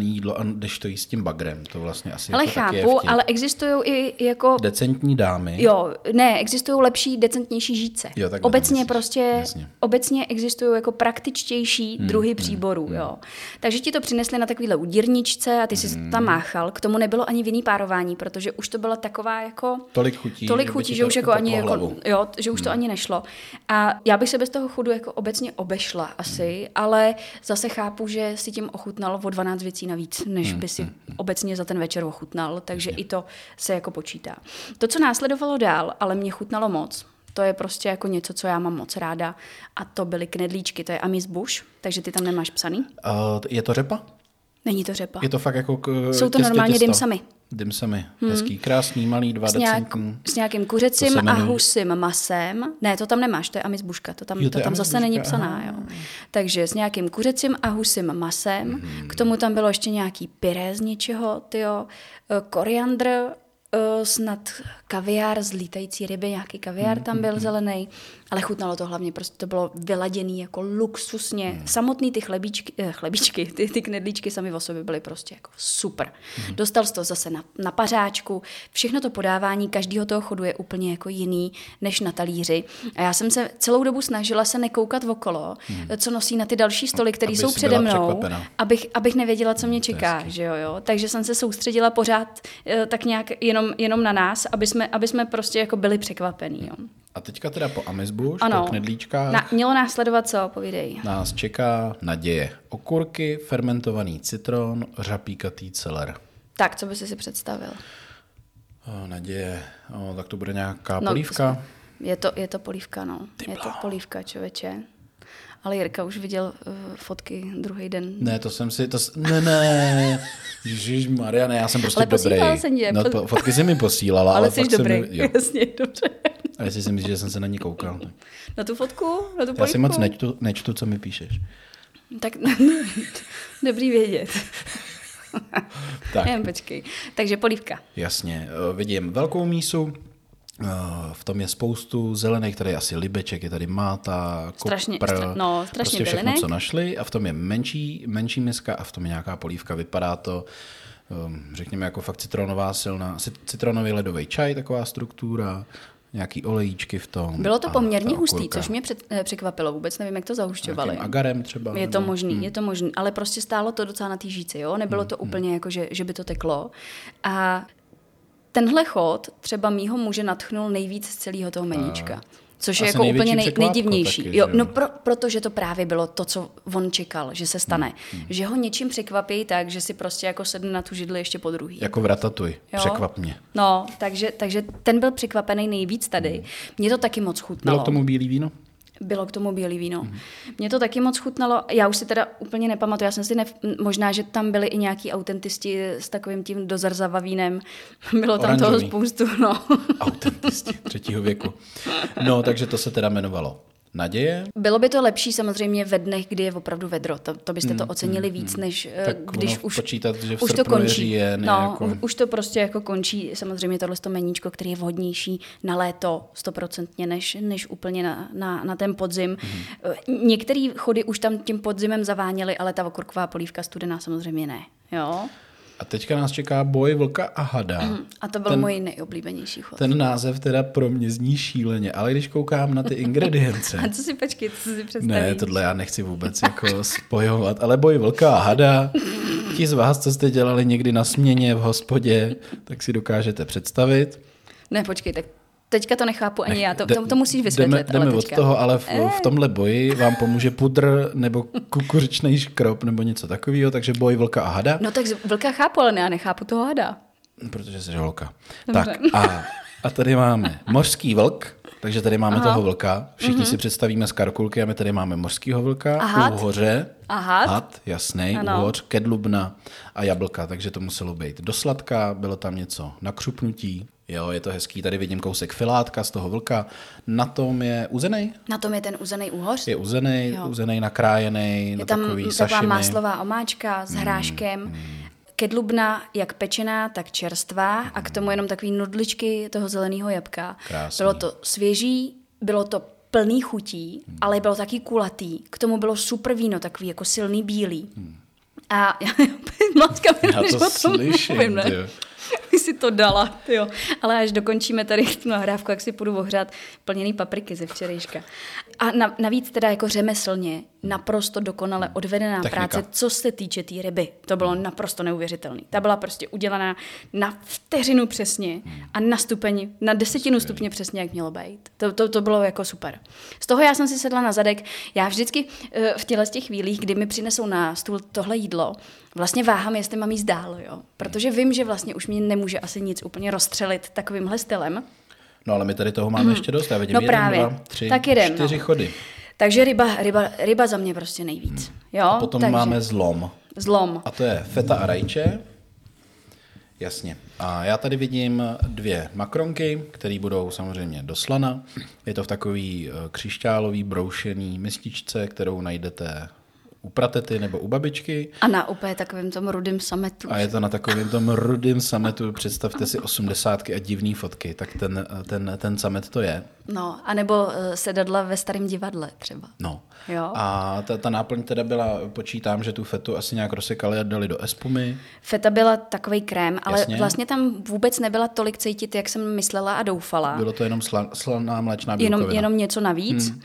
jídlo a jdeš to jíst s tím bagrem. To vlastně asi ale jako chápu, ale existují i jako... Decentní dámy. Jo, ne, existují lepší, decentnější žíce. Jo, tak obecně myslíš. prostě, Jasně. obecně existují jako praktičtější hmm, druhy hmm, příborů, hmm, jo. Takže ti to přinesli na takovýhle udírničce a ty jsi hmm. tam máchal. K tomu nebylo ani jiný párování, protože už to byla taková jako... Tolik chutí. Tolik chutí, že už jako ani jako, jo, že už hmm. to ani nešlo. A já bych se bez toho chudu jako obecně obešla asi, hmm. ale zase chápu, že si tím ochutnal o 12 věcí navíc, než hmm. by si hmm. obecně za ten večer ochutnal, takže hmm. i to se jako počítá. To, co následovalo dál, ale mě chutnalo moc, to je prostě jako něco, co já mám moc ráda. A to byly knedlíčky, to je amis bush, takže ty tam nemáš psaný. Uh, je to řepa? Není to řepa. Je to fakt jako k, Jsou to normálně těsto. dimsamy. Dimsamy. Hmm. Hezký, krásný, malý, dva s, nějak, s nějakým kuřecím a husím masem. Ne, to tam nemáš, to je amizbuška, to tam, jo, to, to tam zase není psaná. Jo. Takže s nějakým kuřecím a husím masem. Hmm. K tomu tam bylo ještě nějaký pyré z něčeho, tyjo, eh, koriandr, uh, snad kaviár z lítající ryby, nějaký kaviár tam byl zelený, ale chutnalo to hlavně, prostě to bylo vyladěný jako luxusně. Samotný ty chlebíčky, eh, chlebíčky ty, ty knedlíčky sami o sobě byly prostě jako super. Dostal jsi to zase na, na pařáčku, všechno to podávání každého toho chodu je úplně jako jiný než na talíři. A já jsem se celou dobu snažila se nekoukat okolo, co nosí na ty další stoly, které jsou přede mnou, překvapena. abych, abych nevěděla, co mě čeká, že jo, jo. Takže jsem se soustředila pořád eh, tak nějak jenom, jenom na nás, aby jsme, aby jsme prostě jako byli překvapení, jo. A teďka teda po Amizbuš, Ano. po knedlíčkách, Na, mělo následovat co, povídej. nás čeká naděje. Okurky, fermentovaný citron, řapíkatý celer. Tak, co by si si představil? O, naděje, o, tak to bude nějaká No, polívka. Je to, je to polívka, no. je to polívka, člověče. Ale Jirka už viděl uh, fotky druhý den. Ne, to jsem si, to, ne, ne, <laughs> Ježíš Maria, ne, já jsem prostě Ale dobrý. jsem tě, No, po, fotky si mi posílala, ale, Ale jsi jsem dobrý, ne- jo. <laughs> jasně, dobře. A jestli si myslíš, že jsem se na ní koukal. tak- Na tu fotku? Na tu? Já si moc nečtu, nečtu, co mi píšeš. Tak <laughs> dobrý vědět. Tak. Jen počkej. Takže polívka. Jasně, eh, vidím velkou mísu, v tom je spoustu zelených, tady je asi libeček, je tady máta, Strašně- kopr, stra- no, strašně prostě všechno, bylinek. co našli a v tom je menší, menší miska a v tom je nějaká polívka, vypadá to eh, řekněme jako fakt citronová silná, cit- citronový ledový čaj, taková struktura, nějaký olejíčky v tom. Bylo to poměrně hustý, což mě před, eh, překvapilo. Vůbec nevím, jak to zahušťovali. Nějakým agarem třeba. Je to nebo- možný, je to možný, ale prostě stálo to docela na té žíci, jo? Hmm, Nebylo to úplně jako, že, že by to teklo. A tenhle chod třeba mýho muže natchnul nejvíc z celého toho meníčka. Což je jako úplně nej, nejdivnější. taky, jo, no pro, protože to právě bylo to, co on čekal, že se stane. Hmm, Že ho něčím překvapí tak, že si prostě jako sedne na tu židli ještě po druhý. Jako v ratatuj, Jo? překvap mě. No, takže, takže ten byl překvapený nejvíc tady. Mně to taky moc chutnalo. Bylo k tomu bílý víno? Bylo k tomu bílý víno. Mm. Mně to taky moc chutnalo. Já už si teda úplně nepamatuju. Já jsem si ne... možná, že tam byli i nějaký autentisti s takovým tím dozarzava vínem. <laughs> Bylo tam toho Oranžový. spoustu, no. Autentisti třetího věku. No, takže to se teda jmenovalo Naděje. Bylo by to lepší samozřejmě ve dnech, kdy je opravdu vedro. To, to byste to ocenili víc, než eh, Hmm, Tak když už, počítat, že v už to je končí. je no, jako- už to prostě jako končí. Samozřejmě tohle to meníčko, který je vhodnější na léto stoprocentně, než, než úplně na, na, na ten podzim. Hmm. Některé chody už tam tím podzimem zaváněly, ale ta okurková polívka studená samozřejmě ne. Jo? A teďka nás čeká boj vlka a hada. A to byl ten, můj nejoblíbenější chod. Ten název teda pro mě zní šíleně, ale když koukám na ty ingredience, <laughs> A co si počkej, co si představíš? ne, tohle já nechci vůbec jako spojovat, ale boj vlka a hada, <laughs> ti z vás, co jste dělali někdy na směně v hospodě, tak si dokážete představit. Ne, počkej, tak teďka to nechápu ani já, to, Jde- to, musíš vysvětlit. Jdeme, jdeme ale od toho, ale v, v tomhle boji vám pomůže pudr nebo kukuřičný škrob nebo něco takového, takže boj vlka a hada. No tak vlka chápu, ale já nechápu toho hada. Protože jsi holka. Dobře. Tak a, a tady máme mořský vlk, takže tady máme Aha. toho vlka. Všichni mm-hmm. si představíme z karkulky a my tady máme mořskýho vlka, A had? uhoře, A had? had jasný, uhoř, kedlubna a jablka, takže to muselo být do sladka, bylo tam něco na křupnutí, jo, je to hezký, tady vidím kousek filátka z toho vlka, na tom je uzený, Na tom je ten uzený úhoř. je uzený, Jo. uzený, nakrájený, Je na tam takový taková sašimi. máslová omáčka s hráškem. Kedlubna jak pečená, tak čerstvá a k tomu jenom takový nudličky toho zeleného jabka. Krásný. Bylo to svěží, bylo to plný chutí, ale bylo taky kulatý. K tomu bylo super víno, takový jako silný bílý. A <laughs> já Mladka mi Já to slyším, mluvím, ne? tyjo. <laughs> Ty si to dala, jo. Ale až dokončíme tady tu nahrávku, jak si půjdu ohřát plněný papriky ze včerejška. A na, navíc teda jako řemeslně naprosto dokonale odvedená Technika. práce, co se týče té tý ryby. To bylo naprosto neuvěřitelné. Ta byla prostě udělaná na vteřinu přesně a na stupeň, na desetinu stupně přesně, jak mělo být. To, to, to bylo jako super. Z toho já jsem si sedla na zadek. Já vždycky eh, v těchto těch chvílích, kdy mi přinesou na stůl tohle jídlo, vlastně váhám, jestli mám jíst dál, jo. Protože vím, že vlastně už mě nemůže asi nic úplně rozstřelit takovýmhle stylem. No ale my tady toho máme ještě dost, já vidím No jeden, právě. dva, tři, Tak jdem, čtyři no. chody. Takže ryba, ryba, ryba za mě prostě nejvíc. Jo? A potom Takže máme zlom. zlom. A to je feta a rajče. Jasně. A já tady vidím dvě makronky, které budou samozřejmě do slana. Je to v takový eh, křišťálový broušený mističce, kterou najdete u pratety nebo u babičky. A na úplně takovém tom rudém sametu. A je to na takovém tom rudém sametu, představte si osmdesátky a divné fotky, tak ten, ten, ten samet to je. No, anebo uh, sedadla ve starém divadle třeba. No. Jo. A ta, ta náplň teda byla, počítám, že tu fetu asi nějak rozsekali a dali do espumy. Feta byla takový krém, ale Jasně. vlastně tam vůbec nebyla tolik cítit, jak jsem myslela a doufala. Bylo to jenom sla, slaná mléčná jenom, bílkovina. jenom něco navíc. Hmm.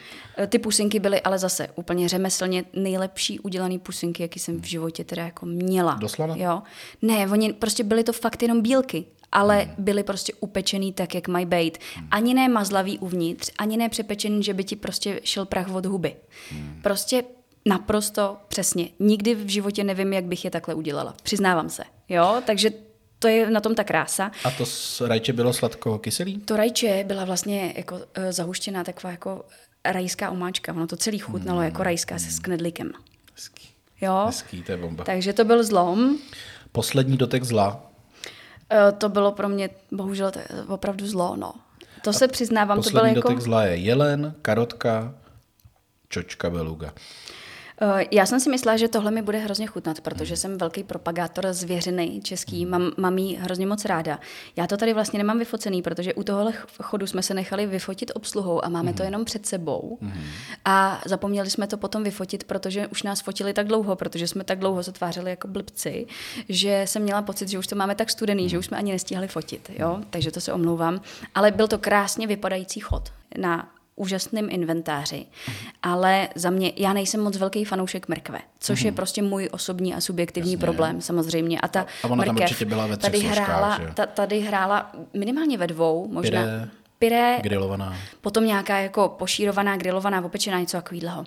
Ty pusinky byly ale zase úplně řemeslně nejlepší udělaný pusinky, jaký jsem v životě teda jako měla. Doslova? Jo. Ne, oni prostě byly to fakt jenom bílky, ale hmm. byly prostě upečený tak, jak mají být. Hmm. Ani ne mazlavý uvnitř, ani ne přepečený, že by ti prostě šel prach od huby. Hmm. Prostě naprosto přesně. Nikdy v životě nevím, jak bych je takhle udělala. Přiznávám se. Jo, takže to je na tom ta krása. A to rajče bylo sladko-kyselý? To rajče byla vlastně jako uh, zahuštěná taková jako rajská omáčka. Ono to celý chutnalo mm. jako rajská se sknedlíkem. Hezký. Jo? Hezký, to je bomba. Takže to byl zlom. Poslední dotek zla. Uh, to bylo pro mě bohužel opravdu zlo, no. To se přiznávám, to bylo jako... dotek zla je jelen, karotka, čočka beluga. Uh, Já jsem si myslela, že tohle mi bude hrozně chutnat, protože jsem velký propagátor zvěřiny český, mám, mám jí hrozně moc ráda. Já to tady vlastně nemám vyfocený, protože u tohohle chodu jsme se nechali vyfotit obsluhou a máme to jenom před sebou. A zapomněli jsme to potom vyfotit, protože už nás fotili tak dlouho, protože jsme tak dlouho se tvářili jako blbci, že jsem měla pocit, že už to máme tak studený, že už jsme ani nestihli fotit. Jo? Takže to se omlouvám. Ale byl to krásně vypadající chod na úžasném inventáři, ale za mě, já nejsem moc velký fanoušek mrkve, což je prostě můj osobní a subjektivní Jasně. problém samozřejmě. A ta A ona tam mrkev určitě byla ve třech tady složkách, hrála, ta, tady hrála minimálně ve dvou, možná Pyré, pyré, Grilovaná. potom nějaká jako pošírovaná, grilovaná, opečená, něco takového.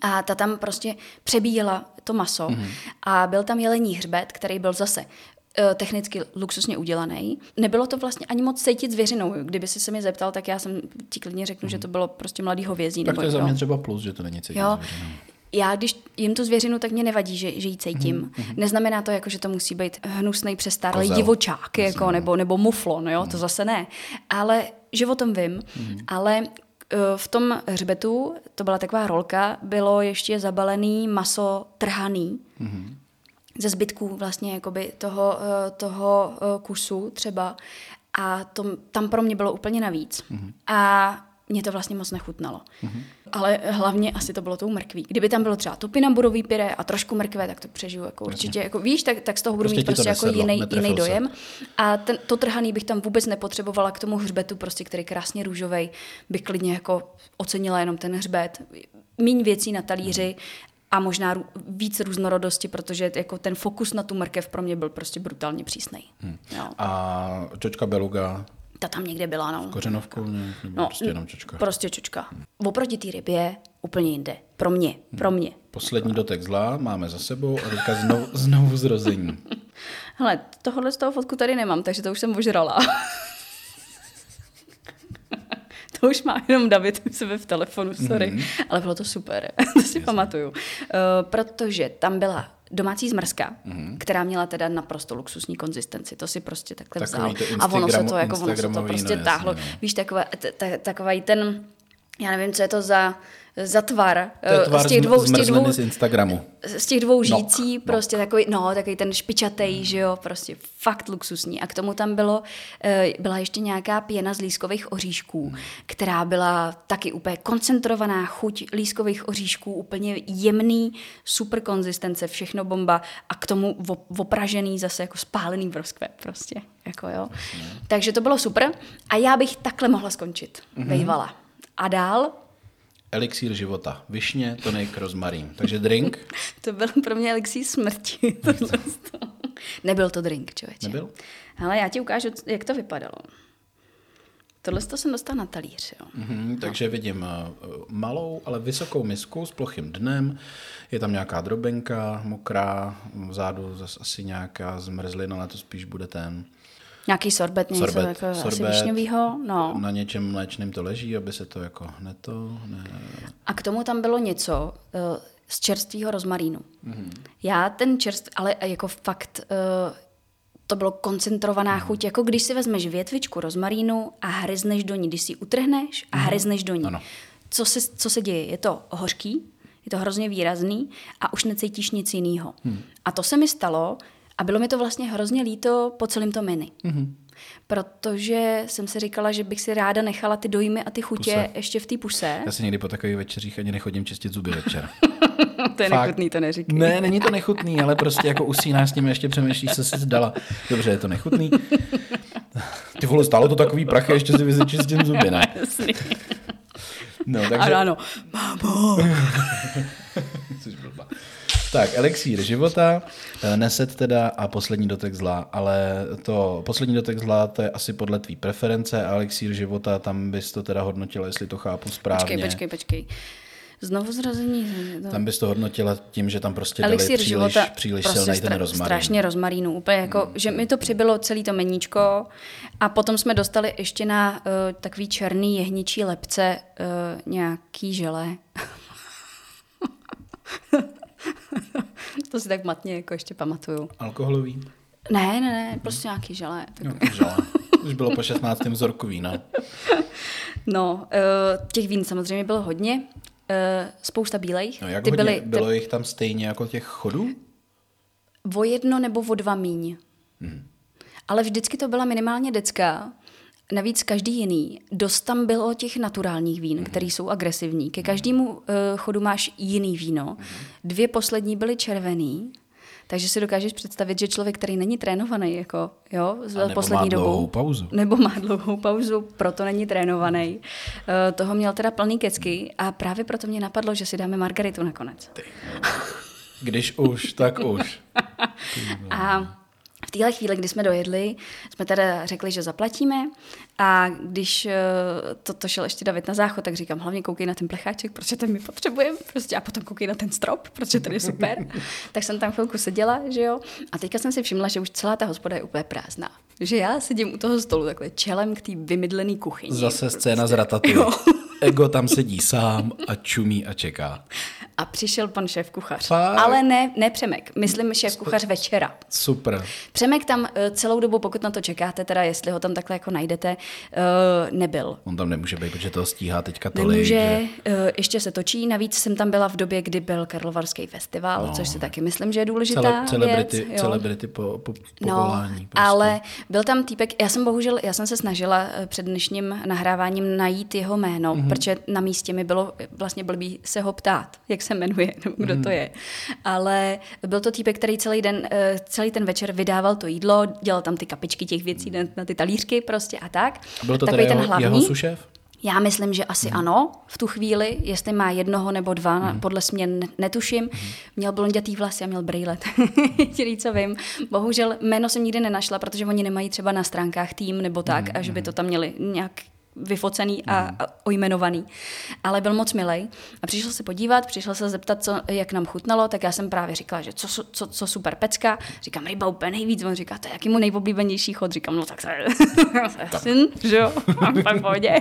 A ta tam prostě přebíjela to maso mm-hmm. a byl tam jelení hřbet, který byl zase technicky luxusně udělaný. Nebylo to vlastně ani moc cítit zvěřinou. Kdyby si se mi zeptal, tak já jsem ti klidně řeknu, mm-hmm. že to bylo prostě mladý hovězí. Tak nebo to je za jo. mě třeba plus, že to není cítit Jo. Já, když jim tu zvěřinu, tak mě nevadí, že, že ji cítím. Mhm, Mm-hmm. Neznamená to, jako, že to musí být hnusný, přestárlý Kozel. divočák, jako, nebo, nebo muflon, jo? to zase ne. Ale, že o tom vím, ale eh, v tom hřbetu, to byla taková rolka, bylo ještě zabalený maso trhaný, ze zbytků vlastně jakoby toho, eh, toho eh, kusu třeba a to, tam pro mě bylo úplně navíc. A mě to vlastně moc nechutnalo. Ale hlavně asi to bylo tou mrkví. Kdyby tam bylo třeba topinamburový pyré a trošku mrkve, tak to přežiju jako určitě. Jako, víš, tak, tak z toho budu Prostě mít prostě jako jiný, jiný se. dojem. A ten, to trhaný bych tam vůbec nepotřebovala k tomu hřbetu, prostě, který krásně růžovej, bych klidně jako ocenila jenom ten hřbet. Míň věcí na talíři a možná rů, víc různorodosti, protože jako ten fokus na tu mrkev pro mě byl prostě brutálně přísný. Hmm. Jo. A čočka beluga, Ta tam někde byla, no. kořenovkou, ne? nebo No, prostě jenom čočka. Prostě čočka. Oproti té rybě úplně jinde. Pro mě, pro mě. Poslední dotek zla máme za sebou a teďka znovu, znovu zrození. <laughs> Hele, tohle z toho fotku tady nemám, takže to už jsem ožrala. <laughs> to <laughs> už má jenom David u sebe v telefonu, sorry. Mm-hmm. Ale bylo to super, <laughs> to si pamatuju. Uh, protože tam byla domácí zmrzka, mm-hmm. která měla teda naprosto luxusní konzistenci. To si prostě takhle Takový vzal. A ono se to, jako ono se to prostě no, táhlo. jasně, no. Víš, taková, t- t- takový ten, já nevím, co je to za, za tvar. Eh, tvar z těch dvou, z těch dvou, z Instagramu. z těch dvou Nok, žící, nok. prostě takový, no, takový ten špičatej, že jo, prostě fakt luxusní. A k tomu tam bylo, eh, byla ještě nějaká pěna z lískových oříšků, která byla taky úplně koncentrovaná chuť lískových oříšků, úplně jemný, super konzistence, všechno bomba a k tomu opražený zase jako spálený broskve prostě, jako jo. Takže to bylo super a já bych takhle mohla skončit, mm-hmm. vejvala. A dál Elixír života. Višně, tonik, rozmarín. Takže drink <laughs> To byl pro mě elixír smrti. <laughs> Nebyl to drink, člověče. nebyl? Ale já ti ukážu, jak to vypadalo. Tohle to jsem dostala na talíř. Jo. Mhm, takže vidím eh, malou, ale vysokou misku s plochým dnem. Je tam nějaká drobenka, mokrá, vzadu zase asi nějaká zmrzlina, ale to spíš bude ten Nějaký sorbet, něco sorbet. jako asi sorbet. višňovýho. No. Na něčem mléčným to leží, aby se to jako neto... Ne, A k tomu tam bylo něco uh, z čerstvého rozmarínu. Mhm. Mm-hmm. Já ten čerst, ale jako fakt uh, to bylo koncentrovaná Mhm. chuť, jako když si vezmeš větvičku rozmarínu a hryzneš do ní, když si ji utrhneš a hryzneš do ní. Ano. Co se, co se děje? Je to hořký, je to hrozně výrazný a už necítíš nic jiného. Hmm. A to se mi stalo a bylo mi to vlastně hrozně líto po celém to mini. Hmm. Protože jsem si říkala, že bych si ráda nechala ty dojmy a ty chutě puse. ještě v té puse. Já si někdy po takových večeřích ani nechodím čistit zuby večer. <laughs> to je Fakt. nechutný, to neříkej. Ne, není to nechutný, ale prostě jako usínáš s tím ještě přemýšlíš, co jsi zdala. Dobře, je to nechutný. Ty vole, stálo to takový prachy, ještě si vyčistím zuby, ne? No, takže... Ano, ano. Mámo. Tak, elixír života, eh, neset teda a poslední dotek zla, ale to poslední dotek zla, to je asi podle tvý preference a elixír života, tam bys to teda hodnotila, jestli to chápu správně. Počkej, počkej, počkej. Znovu zrození. To... Tam bys to hodnotila tím, že tam prostě dali příliš, života, příliš prostě silný ten rozmarín. Strašně rozmarínu, úplně jako, hmm. že mi to přibylo celý to meníčko a potom jsme dostali ještě na uh, takový černý jehničí lepce uh, nějaký žele. <laughs> <laughs> to si tak matně jako ještě pamatuju. Alkoholový? Ne, ne, ne, prostě nějaký žele. Tak... Nějaký žele. Už bylo po 16. vzorku vína. <laughs> No, uh, těch vín samozřejmě bylo hodně. Uh, spousta bílejch. No, jak Ty hodně? Byly, bylo jich tam stejně jako těch chodů? O jedno nebo o dva míň. Hmm. Ale vždycky to byla minimálně decka. Navíc každý jiný. Dost tam bylo těch naturálních vín, mm-hmm. které jsou agresivní. Ke každému uh, chodu máš jiný víno. Mm-hmm. Dvě poslední byly červený, takže si dokážeš představit, že člověk, který není trénovaný, jako, jo, z nebo poslední má dobou, pauzu. nebo má dlouhou pauzu, proto není trénovaný, uh, toho měl teda plný kecky a právě proto mě napadlo, že si dáme margaritu nakonec. Když už, tak už. <laughs> a téhle chvíli, kdy jsme dojedli, jsme teda řekli, že zaplatíme a když eh, to, to šel ještě David na záchod, tak říkám, hlavně koukej na ten plecháček, protože ten my potřebujeme, prostě a potom koukej na ten strop, protože ten je super. <laughs> tak jsem tam chvilku seděla, že jo, a teďka jsem si všimla, že už celá ta hospoda je úplně prázdná. Že já sedím u toho stolu takhle čelem k té vymydlené kuchyni. Zase prostě. scéna z Ratatouille. <laughs> Ego tam sedí sám a čumí a čeká. A přišel pan šéf kuchař. Fakt? Ale ne, ne Přemek, myslím šéf kuchař večera. Super. Přemek tam eh, celou dobu, pokud na to čekáte, teda jestli ho tam takhle jako najdete, uh, nebyl. On tam nemůže být, protože to stíhá teďka tolik. Nemůže, že... uh, ještě se točí. Navíc jsem tam byla v době, kdy byl Karlovarský festival, no. což si taky myslím, že je důležitá Cele, celebrity, věc. Celebrity po, po, no, povolání. Prostě. ale byl tam týpek, já jsem bohužel, já jsem se snažila před dnešním nahráváním najít jeho jméno, mm-hmm. Protože na místě mi bylo vlastně blbý se ho ptát, jak se jmenuje, <laughs> kdo mm-hmm. to je. Ale byl to týpek, který celý den, celý ten večer vydával to jídlo, dělal tam ty kapičky těch věcí na, na ty talířky prostě a tak. A byl to Takový ten jeho, hlavní. jeho? Já myslím, že asi hmm. ano, v tu chvíli, jestli má jednoho nebo dva, hmm. podle mě netuším. Hmm. Měl blondětý vlasy a měl brýlet. <laughs> Jediný, co vím. Bohužel jméno jsem nikdy nenašla, protože oni nemají třeba na stránkách tým nebo tak, hmm. a že by to tam měli nějak vyfocený a, mhm. a ojmenovaný. Ale byl moc milej a přišel se podívat, přišel se zeptat, co, jak nám chutnalo, tak já jsem právě říkala, že co, co, co super pecka. Říkám, ryba úplně nejvíc. On říká, to je jaký mu nejoblíbenější chod. Říkám, no tak je <laughs> syn, že jo, <laughs> v pohodě.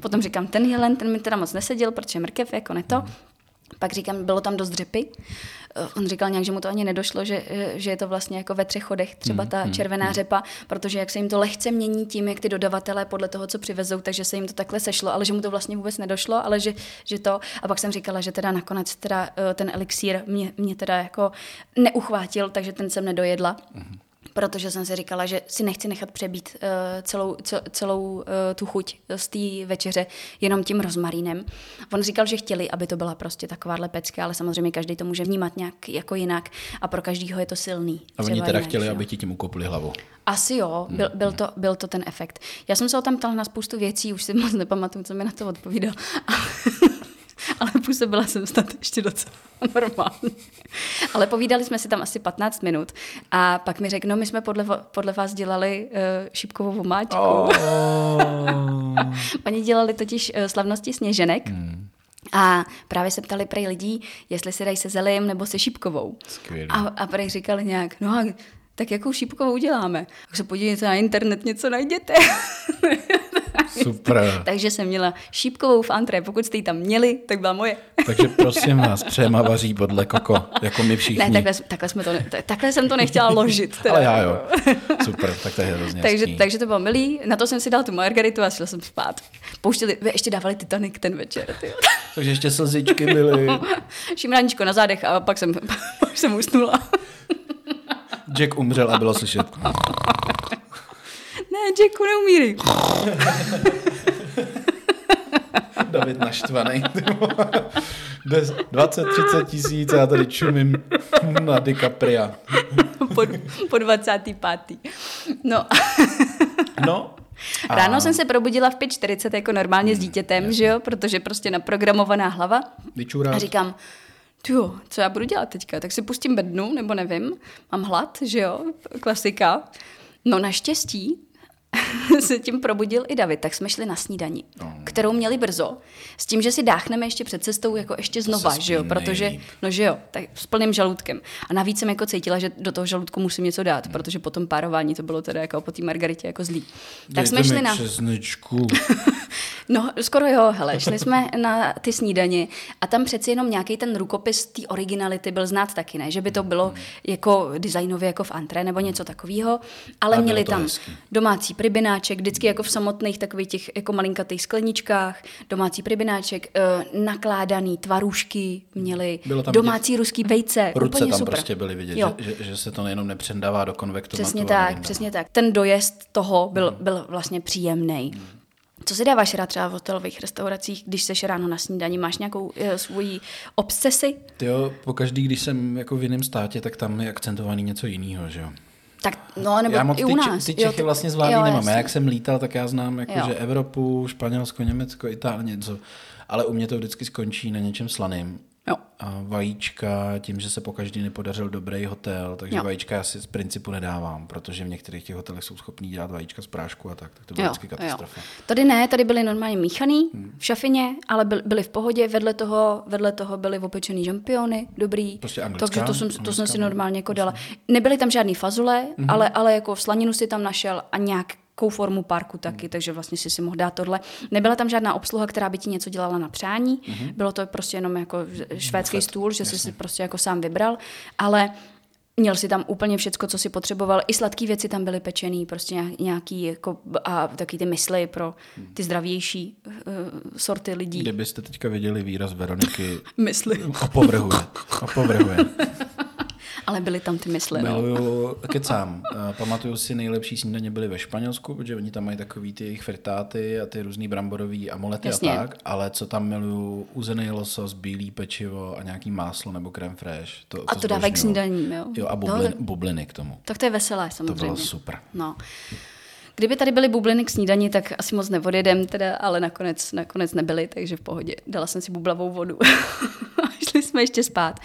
Potom říkám, ten jelen, ten mi teda moc neseděl, protože mrkev jako ne to. Pak říkám, bylo tam dost dřepy. Eh, on říkal nějak, že mu to ani nedošlo, že, eh, že je to vlastně jako ve třech chodech třeba hmm, ta hmm, červená hmm. řepa, protože jak se jim to lehce mění tím, jak ty dodavatelé podle toho, co přivezou, takže se jim to takhle sešlo, ale že mu to vlastně vůbec nedošlo, ale že, že to. A pak jsem říkala, že teda nakonec teda eh, ten elixír mě, mě teda jako neuchvátil, takže ten jsem nedojedla. Hmm protože jsem si říkala, že si nechci nechat přebít uh, celou, celou uh, tu chuť z té večeře jenom tím rozmarínem. On říkal, že chtěli, aby to byla prostě takováhle pecka, ale samozřejmě každý to může vnímat nějak jako jinak a pro každýho je to silný. A oni teda jinak, chtěli, že? aby ti tím ukopli hlavu. Asi jo, byl, byl, to, byl to ten efekt. Já jsem se ho tam ptala na spoustu věcí, už si moc nepamatuju, co mi na to odpovídal. <laughs> <laughs> ale působila jsem snad ještě docela normálně. Ale povídali jsme si tam asi 15 minut a pak mi řekl, no my jsme podle, podle vás dělali uh, šípkovou vomáčku. Oh. <laughs> Oni dělali totiž uh, slavnosti sněženek. Hmm. A právě se ptali prej lidí, jestli si dají se zelím nebo se šípkovou. A, a prej říkali nějak, no a tak jakou šípkovou děláme? Tak se podívejte na internet, něco najděte. <laughs> Super. <laughs> Takže jsem měla šípkovou v antré. Pokud jste ji tam měli, tak byla moje. <laughs> Takže prosím vás, Přema vaří podle koko, jako my všichni. Ne, takhle, takhle, jsme to takhle jsem to nechtěla ložit. Teda. Ale já jo. Super, tak to je hrozně takže, takže to bylo milý. Na to jsem si dal tu margaritu a šla jsem spát. Pouštěli, ještě dávali Titanic ten večer. Tyjo. takže ještě slzičky byly. Šimráníčko na zádech a pak jsem, pak jsem usnula. Jack umřel a bylo slyšet. Ne, Jacku neumírí. David naštvaný. 20-30 tisíc a já tady čumím na DiCapria. po, po 25. No. no. A... Ráno jsem se probudila v 5.40 jako normálně s dítětem, že jo, protože prostě naprogramovaná hlava. Vyčurát. A říkám, jo, co já budu dělat teďka? Tak si pustím bednu, nebo nevím, mám hlad, že jo, klasika. No naštěstí <laughs> se tím probudil i David, tak jsme šli na snídani, no. kterou měli brzo, s tím, že si dáchneme ještě před cestou jako ještě znova, že jo, protože, no že jo, tak s plným žaludkem. A navíc jsem jako cítila, že do toho žaludku musím něco dát, hmm. protože po tom párování to bylo teda jako po té margaritě jako zlý. Tak Dejte jsme šli na... <laughs> no, skoro jo, hele, šli jsme na ty snídaně a tam přeci jenom nějaký ten rukopis té originality byl znát taky, ne, že by to bylo hmm. jako designově jako v antré nebo něco takového, ale měli tam hezký. domácí pribináček, vždycky jako v samotných takových těch jako malinkatých skleničkách, domácí pribináček, uh, nakládaný tvarůžky měli, domácí těch... ruský vejce, Ruce úplně tam super. prostě byly vidět, že, že, že, se to nejenom nepřendává do konvektu. Přesně tak, přesně tak. Ten dojezd toho byl, hmm. byl vlastně příjemný. Hmm. Co si dáváš rád třeba v hotelových restauracích, když seš ráno na snídaní? Máš nějakou e, svoji obsesi? Jo, pokaždý, když jsem jako v jiném státě, tak tam je akcentovaný něco jiného, že jo? Tak, no, nebo já moc i u nás. Ty, ty Čechy jo, vlastně zvládný nemám. Jasný. Já jak jsem lítal, tak já znám jako, že Evropu, Španělsko, Německo, Itálie, něco. Ale u mě to vždycky skončí na něčem slaným. Jo. A vajíčka, tím, že se po každý nepodařil dobrý hotel, takže jo. vajíčka já si z principu nedávám, protože v některých těch hotelech jsou schopní dělat vajíčka z prášku a tak, tak to byla vždycky katastrofa. Jo. Tady ne, tady byly normálně míchaný hmm. v šafině, ale byly, byly v pohodě, vedle toho, vedle toho byly opečený žampiony, dobrý. Prostě anglická, takže to jsem, anglická, to jsem si normálně jako dala. Nebyly tam žádný fazule, hmm. ale, ale jako slaninu si tam našel a nějak jakou formu parku taky, mm. takže vlastně si si mohl dát tohle. Nebyla tam žádná obsluha, která by ti něco dělala na přání, mm. bylo to prostě jenom jako švédský Fakt, stůl, že jasně. jsi si prostě jako sám vybral, ale Měl si tam úplně všecko, co si potřeboval. I sladké věci tam byly pečený, prostě nějaký jako, a taky ty mysli pro ty zdravější uh, sorty lidí. Kdybyste teďka viděli výraz Veroniky, <laughs> mysli. Opovrhuje. Opovrhuje. Ale byly tam ty mysli. No. Miluju, kecám. Pamatuju si, nejlepší snídaně byly ve Španělsku, protože oni tam mají takový ty jejich fritáty a ty různý bramborový amulety Jasně. a tak, ale co tam miluju, uzený losos, bílý pečivo a nějaký máslo nebo krem fresh. To, a to, to dávají k snídaní, jo? Jo, a bublin, no, bubliny k tomu. Tak to je veselé samozřejmě. To bylo super. No. Kdyby tady byly bubliny k snídani, tak asi moc neodjedem, teda, ale nakonec, nakonec nebyly, takže v pohodě. Dala jsem si bublavou vodu <laughs> a šli jsme ještě spát.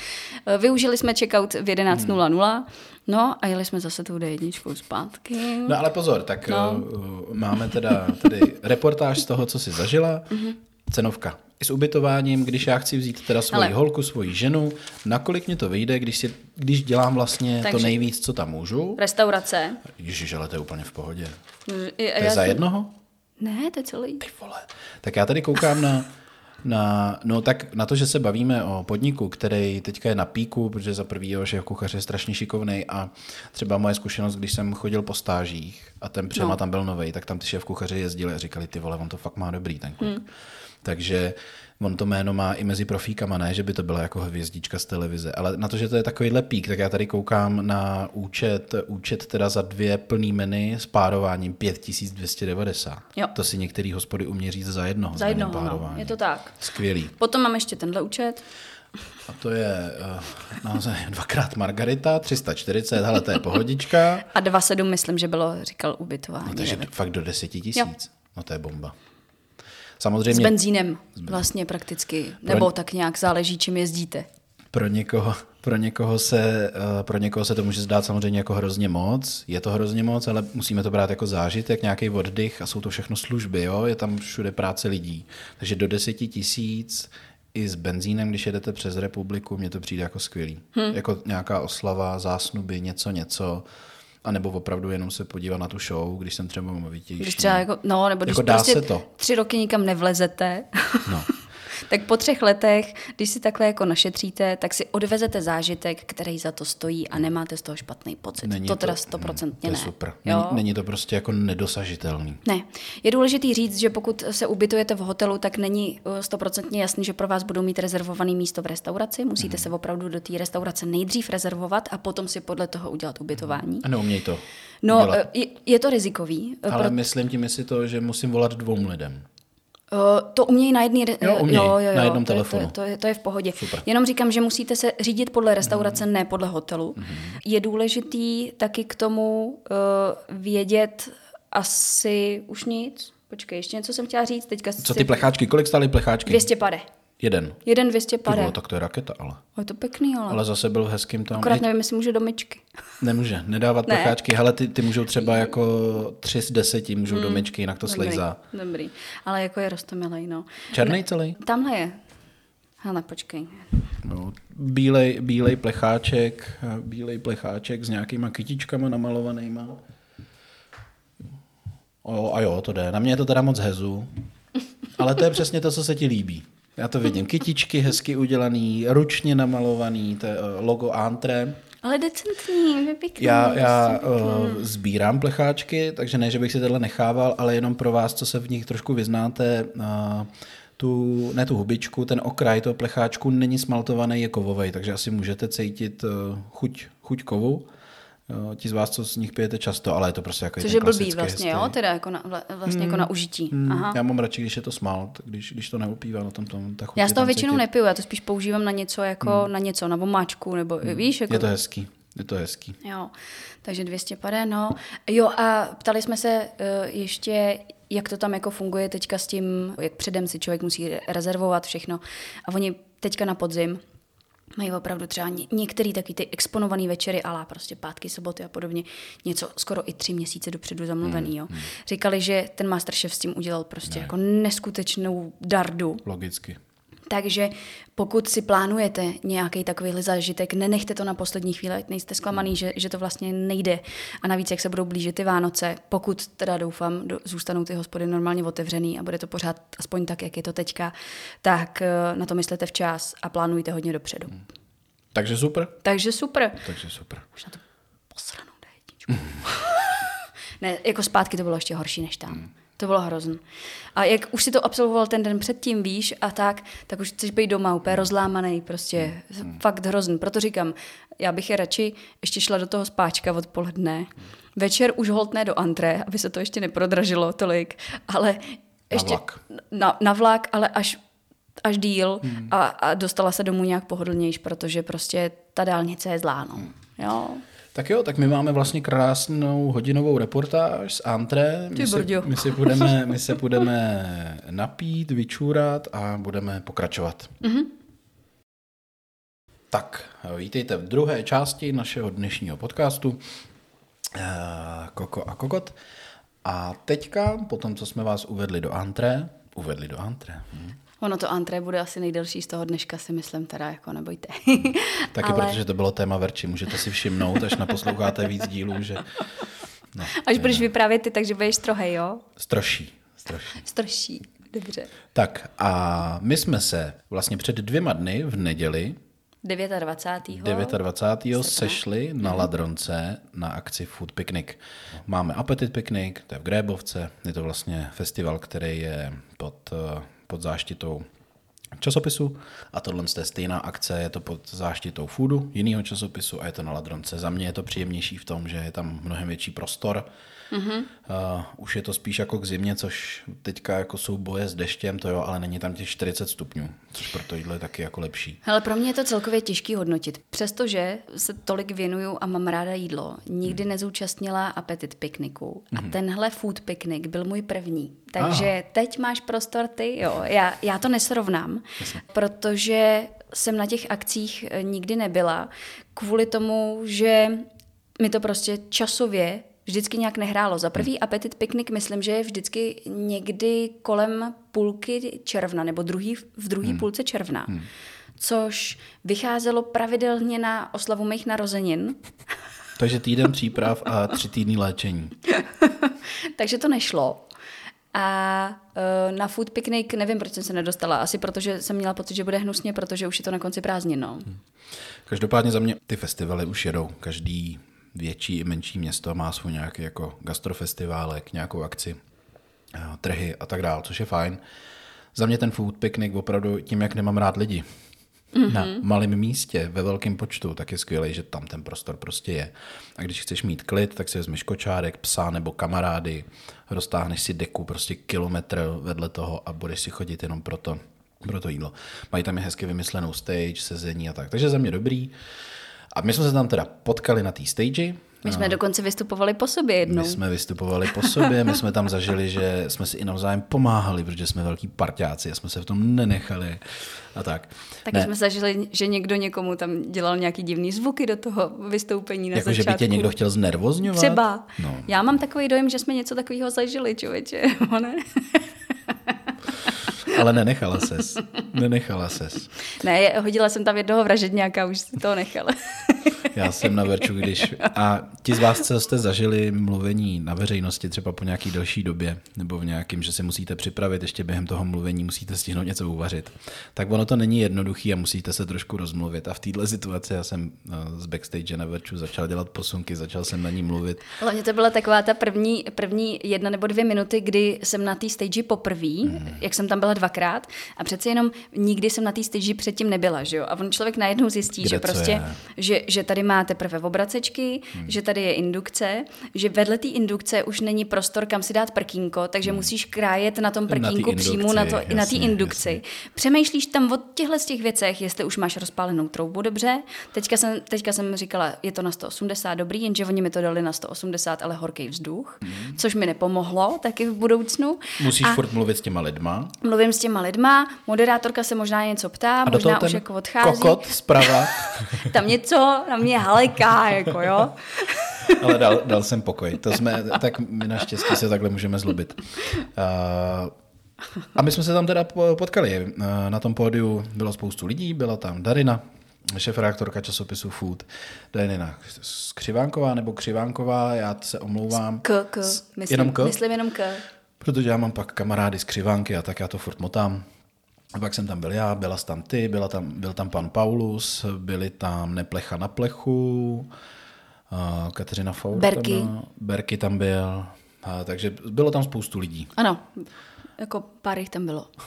Eh, využili jsme checkout v 11.00, hmm. no a jeli jsme zase tu D1 zpátky. No ale pozor, tak no. uh, máme teda tady reportáž z toho, co jsi zažila. Mm-hmm. Cenovka i s ubytováním, když já chci vzít teda svoji Ale... holku, svoji ženu, nakolik mě to vyjde, když, si, když dělám vlastně Takže... to nejvíc, co tam můžu. Restaurace. Ježiš, ale to je úplně v pohodě. Je, to je za jednoho? Ne, to je celý. Ty vole. Tak já tady koukám na, na, no tak na to, že se bavíme o podniku, který teďka je na píku, protože za prvý že kuchař je strašně šikovný a třeba moje zkušenost, když jsem chodil po stážích a ten přema no. tam byl nový, tak tam ty šéf kuchaři jezdili a říkali, ty vole, on to fakt má dobrý ten kluk. Hmm. Takže on to jméno má i mezi profíkama, ne, že by to byla jako hvězdička z televize, ale na to, že to je takový pík, tak já tady koukám na účet, účet teda za dvě plný meny s párováním 5290. Jo. To si některý hospody uměří říct za jednoho. Za jednoho, no. je to tak. Skvělý. Potom mám ještě tenhle účet. A to je uh, naozaj <laughs> dvakrát Margarita, 340, hele, to je pohodička. <laughs> A 2,7 myslím, že bylo, říkal, ubytování. No, takže fakt do 10 tisíc. No to je bomba. Samozřejmě, s benzínem vlastně prakticky, pro, nebo tak nějak záleží, čím jezdíte. Pro někoho, pro, někoho se, eh, pro někoho se to může zdát samozřejmě jako hrozně moc, je to hrozně moc, ale musíme to brát jako zážitek, nějaký oddych a jsou to všechno služby, jo? je tam všude práce lidí. Takže do deseti tisíc i s benzínem, když jedete přes republiku, mně to přijde jako skvělý. Hmm. Jako nějaká oslava, zásnuby, něco, něco A nebo opravdu jenom se podívat na tu show, když jsem třeba movitější. Když třeba jako, no, nebo když Jako dá prostě se to. tři roky nikam nevlezete, No. <laughs> tak po třech letech, když si takhle jako našetříte, tak si odvezete zážitek, který za to stojí a nemáte z toho špatný pocit. Není to teda to stoprocentně je ne. super. Jo? Není, není to prostě jako nedosažitelný. Ne. Je důležité říct, že pokud se ubytujete v hotelu, tak není uh, stoprocentně jasný, že pro vás budou mít rezervované místo v restauraci. Musíte Mhm. se opravdu do té restaurace nejdřív rezervovat a potom si podle toho udělat ubytování. A neuměj to. No, dělat. uh, je, je to rizikový. uh, Ale myslím tím, jestli to, že musím volat dvou lidem. Uh, to umějí na jedný, Jo, umějí, jo, jo, jo, na jednom to, je- telefonu. To, je- to, je, to je v pohodě. Super. Jenom říkám, že musíte se řídit podle restaurace, mm. ne podle hotelu. Mm. Je důležitý taky k tomu uh, vědět asi už nic. Počkej, ještě něco jsem chtěla říct. Teďka Co si- ty plecháčky? Kolik stály plecháčky? 200 pade. Jeden. Jeden 200 Ty pade. vole, tak to je raketa, ale. Je to pěkný, ale. Ale zase byl v hezkým tam. Akorát nevím, jestli může do myčky. Nemůže, nedávat Ne. plecháčky. Hele, ty, ty můžou třeba jako tři z deseti můžou do myčky, jinak to slejzá. Dobrý, dobrý. Ale jako je rostomilej, no. Černý celý? Tamhle je. Hele, počkej. No, bílej, bílej plecháček, bílej plecháček s nějakýma kytičkama namalovanýma. O, a jo, to jde. Na mě je to teda moc hezu. Ale to je přesně to, co se ti líbí. Já to vidím. Kytičky hezky udělaný, ručně namalovaný, to je eh, logo Antre. Ale decentní, je pěkný. Já, já uh, sbírám plecháčky, takže ne, že bych si tohle nechával, ale jenom pro vás, co se v nich trošku vyznáte, uh, tu, ne tu hubičku, ten okraj toho plecháčku není smaltovaný, je kovový, takže asi můžete cítit uh, chuť, chuť kovu. Ti z vás, co z nich pijete často, ale je to prostě jako Což je blbý vlastně, jo? Teda jako na, vla- vlastně jako na užití. Aha. Já mám radši, když je to smalt, když, když to neupívá na tom, tom ta Já z toho většinou cítit. nepiju, já to spíš používám na něco jako na něco, na vomáčku, nebo víš, jako Je to hezký, je to hezký. Jo, takže 200 pade, no. Jo, a ptali jsme se uh, ještě, jak to tam jako funguje teďka s tím, jak předem si člověk musí rezervovat všechno. A oni teďka na podzim mají opravdu třeba ně, některé taky ty exponované večery, ale prostě pátky, soboty a podobně, něco skoro i tři měsíce dopředu zamluvený, jo. Říkali, že ten Masterchef s tím udělal prostě jako neskutečnou dardu. Logicky. Takže pokud si plánujete nějaký takovýhle zážitek, nenechte to na poslední chvíli, ať nejste zklamaný, že, že to vlastně nejde. A navíc, jak se budou blížit ty Vánoce, pokud teda doufám, do, zůstanou ty hospody normálně otevřený a bude to pořád aspoň tak, jak je to teďka, tak eh, na to myslete včas a plánujte hodně dopředu. Takže super. Takže super. Takže super. Už na to posranou D1. <laughs> ne, jako zpátky to bylo ještě horší než tam. To bylo hrozný. A jak už si to absolvoval ten den předtím, víš, a tak, tak už chceš být doma úplně rozlámaný, prostě fakt hrozný. Proto říkám, já bych je radši ještě šla do toho spáčka odpoledne. Večer už holtné do antré, aby se to ještě neprodražilo tolik, ale ještě vlak. Na, na vlak, ale až až díl a, a dostala se domů nějak pohodlnějš, protože prostě ta dálnice je zlá, no. Jo. Tak jo, tak my máme vlastně krásnou hodinovou reportáž z Antre. My, brďo. my, budeme, <laughs> my se budeme napít, vyčůrat a budeme pokračovat. Mm-hmm. Tak, vítejte v druhé části našeho dnešního podcastu eh, Koko a Kokot. A teďka, po tom, co jsme vás uvedli do Antre, uvedli do Antre, hm. Ono to antré bude asi nejdelší z toho dneška, si myslím, teda jako nebojte. <laughs> taky Ale protože to bylo téma Verči, můžete si všimnout, až naposloucháte víc dílů, že no, až budeš vyprávět ty, takže budeš strohej, jo? stroší, stroší. Stroší. Dobře. Tak a my jsme se vlastně před dvěma dny v neděli 29. 29. sešli na Ladronce na akci Food Picnic. Máme Appetit Picnic, to je v Grébovce, je to vlastně festival, který je pod, eh, pod záštitou časopisu a tohle je stejná akce, je to pod záštitou Foodu, jiného časopisu a je to na Ladronce. Za mě je to příjemnější v tom, že je tam mnohem větší prostor. Mm-hmm. Uh, už je to spíš jako k zimě, což teďka jako jsou boje s deštěm, to jo, ale není tam těch 40 stupňů, což proto jídlo je taky jako lepší. Hele, pro mě je to celkově těžký hodnotit. Přestože se tolik věnuju a mám ráda jídlo, nikdy Hmm. nezúčastnila apetit pikniku. A Mhm. tenhle food piknik byl můj první. Takže teď máš prostor ty, jo. Já, já to nesrovnám, protože jsem na těch akcích eh, nikdy nebyla, kvůli tomu, že mi to prostě časově vždycky nějak nehrálo. Za prvý apetit piknik myslím, že je vždycky někdy kolem půlky června, nebo druhý, v druhé půlce června. Což vycházelo pravidelně na oslavu mých narozenin. Takže <laughs> týden příprav a tři týdny léčení. <laughs> Takže to nešlo. A uh, na food picnic nevím, proč jsem se nedostala. Asi protože jsem měla pocit, že bude hnusně, protože už je to na konci prázdnin. No. Hmm. Každopádně za mě ty festivaly už jedou. Každý větší i menší město má svůj nějaký jako gastrofestiválek, nějakou akci, eh, trhy a tak dále, což je fajn. Za mě ten food picnic opravdu tím, jak nemám rád lidi, mm-hmm. na malém místě, ve velkém počtu, tak je skvělé, že tam ten prostor prostě je. A když chceš mít klid, tak si vezmeš kočárek, psa nebo kamarády, roztáhneš si deku prostě kilometr vedle toho a budeš si chodit jenom proto, pro to jídlo. Mají tam i hezky vymyslenou stage, sezení a tak. Takže za mě dobrý. A my jsme se tam teda potkali na té stage, my jsme dokonce vystupovali po sobě jednou. My jsme vystupovali po sobě, my jsme tam zažili, že jsme si i navzájem pomáhali, protože jsme velký parťáci a jsme se v tom nenechali a tak. Taky ne. jsme zažili, že někdo někomu tam dělal nějaký divný zvuky do toho vystoupení na jako, začátku. že by tě někdo chtěl znervozňovat? Třeba. No. Já mám takový dojem, že jsme něco takového zažili, člověče, <laughs> ne? Ale nenechala ses. Nenechala ses. Ne, hodila jsem tam jednoho vražedňáka, už si to nechala. Já jsem na Verču, když... A ti z vás, co jste zažili mluvení na veřejnosti třeba po nějaký delší době, nebo v nějakém, že se musíte připravit, ještě během toho mluvení musíte stihnout něco uvařit, tak ono to není jednoduchý a musíte se trošku rozmluvit. A v této situaci já jsem eh, z backstage na Verču začal dělat posunky, začal jsem na ní mluvit. Hlavně to byla taková ta první, první jedna nebo dvě minuty, kdy jsem na té stage poprvé, hmm. jak jsem tam byla dvakrát a přece jenom nikdy jsem na té stage předtím nebyla, že jo? A on člověk najednou zjistí, Kde že prostě, že, že tady má teprve obracečky, hmm. že tady je indukce, že vedle té indukce už není prostor, kam si dát prkínko, takže hmm. musíš krájet na tom prkínku přímo na, to, jasně, na té indukci. Jasně. Přemýšlíš tam o těchto z těch věcech, jestli už máš rozpálenou troubu dobře. Teďka jsem, teďka jsem říkala, je to na 180 dobrý, jenže oni mi to dali na 180, ale horký vzduch, hmm. což mi nepomohlo taky v budoucnu. Musíš a furt mluvit s těma lidma. Mluvím s těma lidma, moderátorka se možná něco ptá, a možná už jako odchází. kokot zprava. <laughs> tam něco na mě haleká, jako jo. <laughs> Ale dal, dal jsem pokoj. To jsme, tak my naštěstí se takhle můžeme zlobit. Uh, a my jsme se tam teda potkali. Na tom pódiu bylo spoustu lidí, byla tam Darina, šéf-reaktorka časopisu Food, Darina Křivánková nebo Křivánková, já se omlouvám. K, k, myslím, jenom k? myslím jenom k. Protože já mám pak kamarády z Křivánky a tak já to furt motám. A pak jsem tam byl já, byla tam ty, byla tam, byl tam pan Paulus, byli tam Neplecha na plechu, uh, Kateřina Four. Berky. Tam, Berky tam byl, a, takže bylo tam spoustu lidí. Ano, jako pár jich tam bylo. <laughs>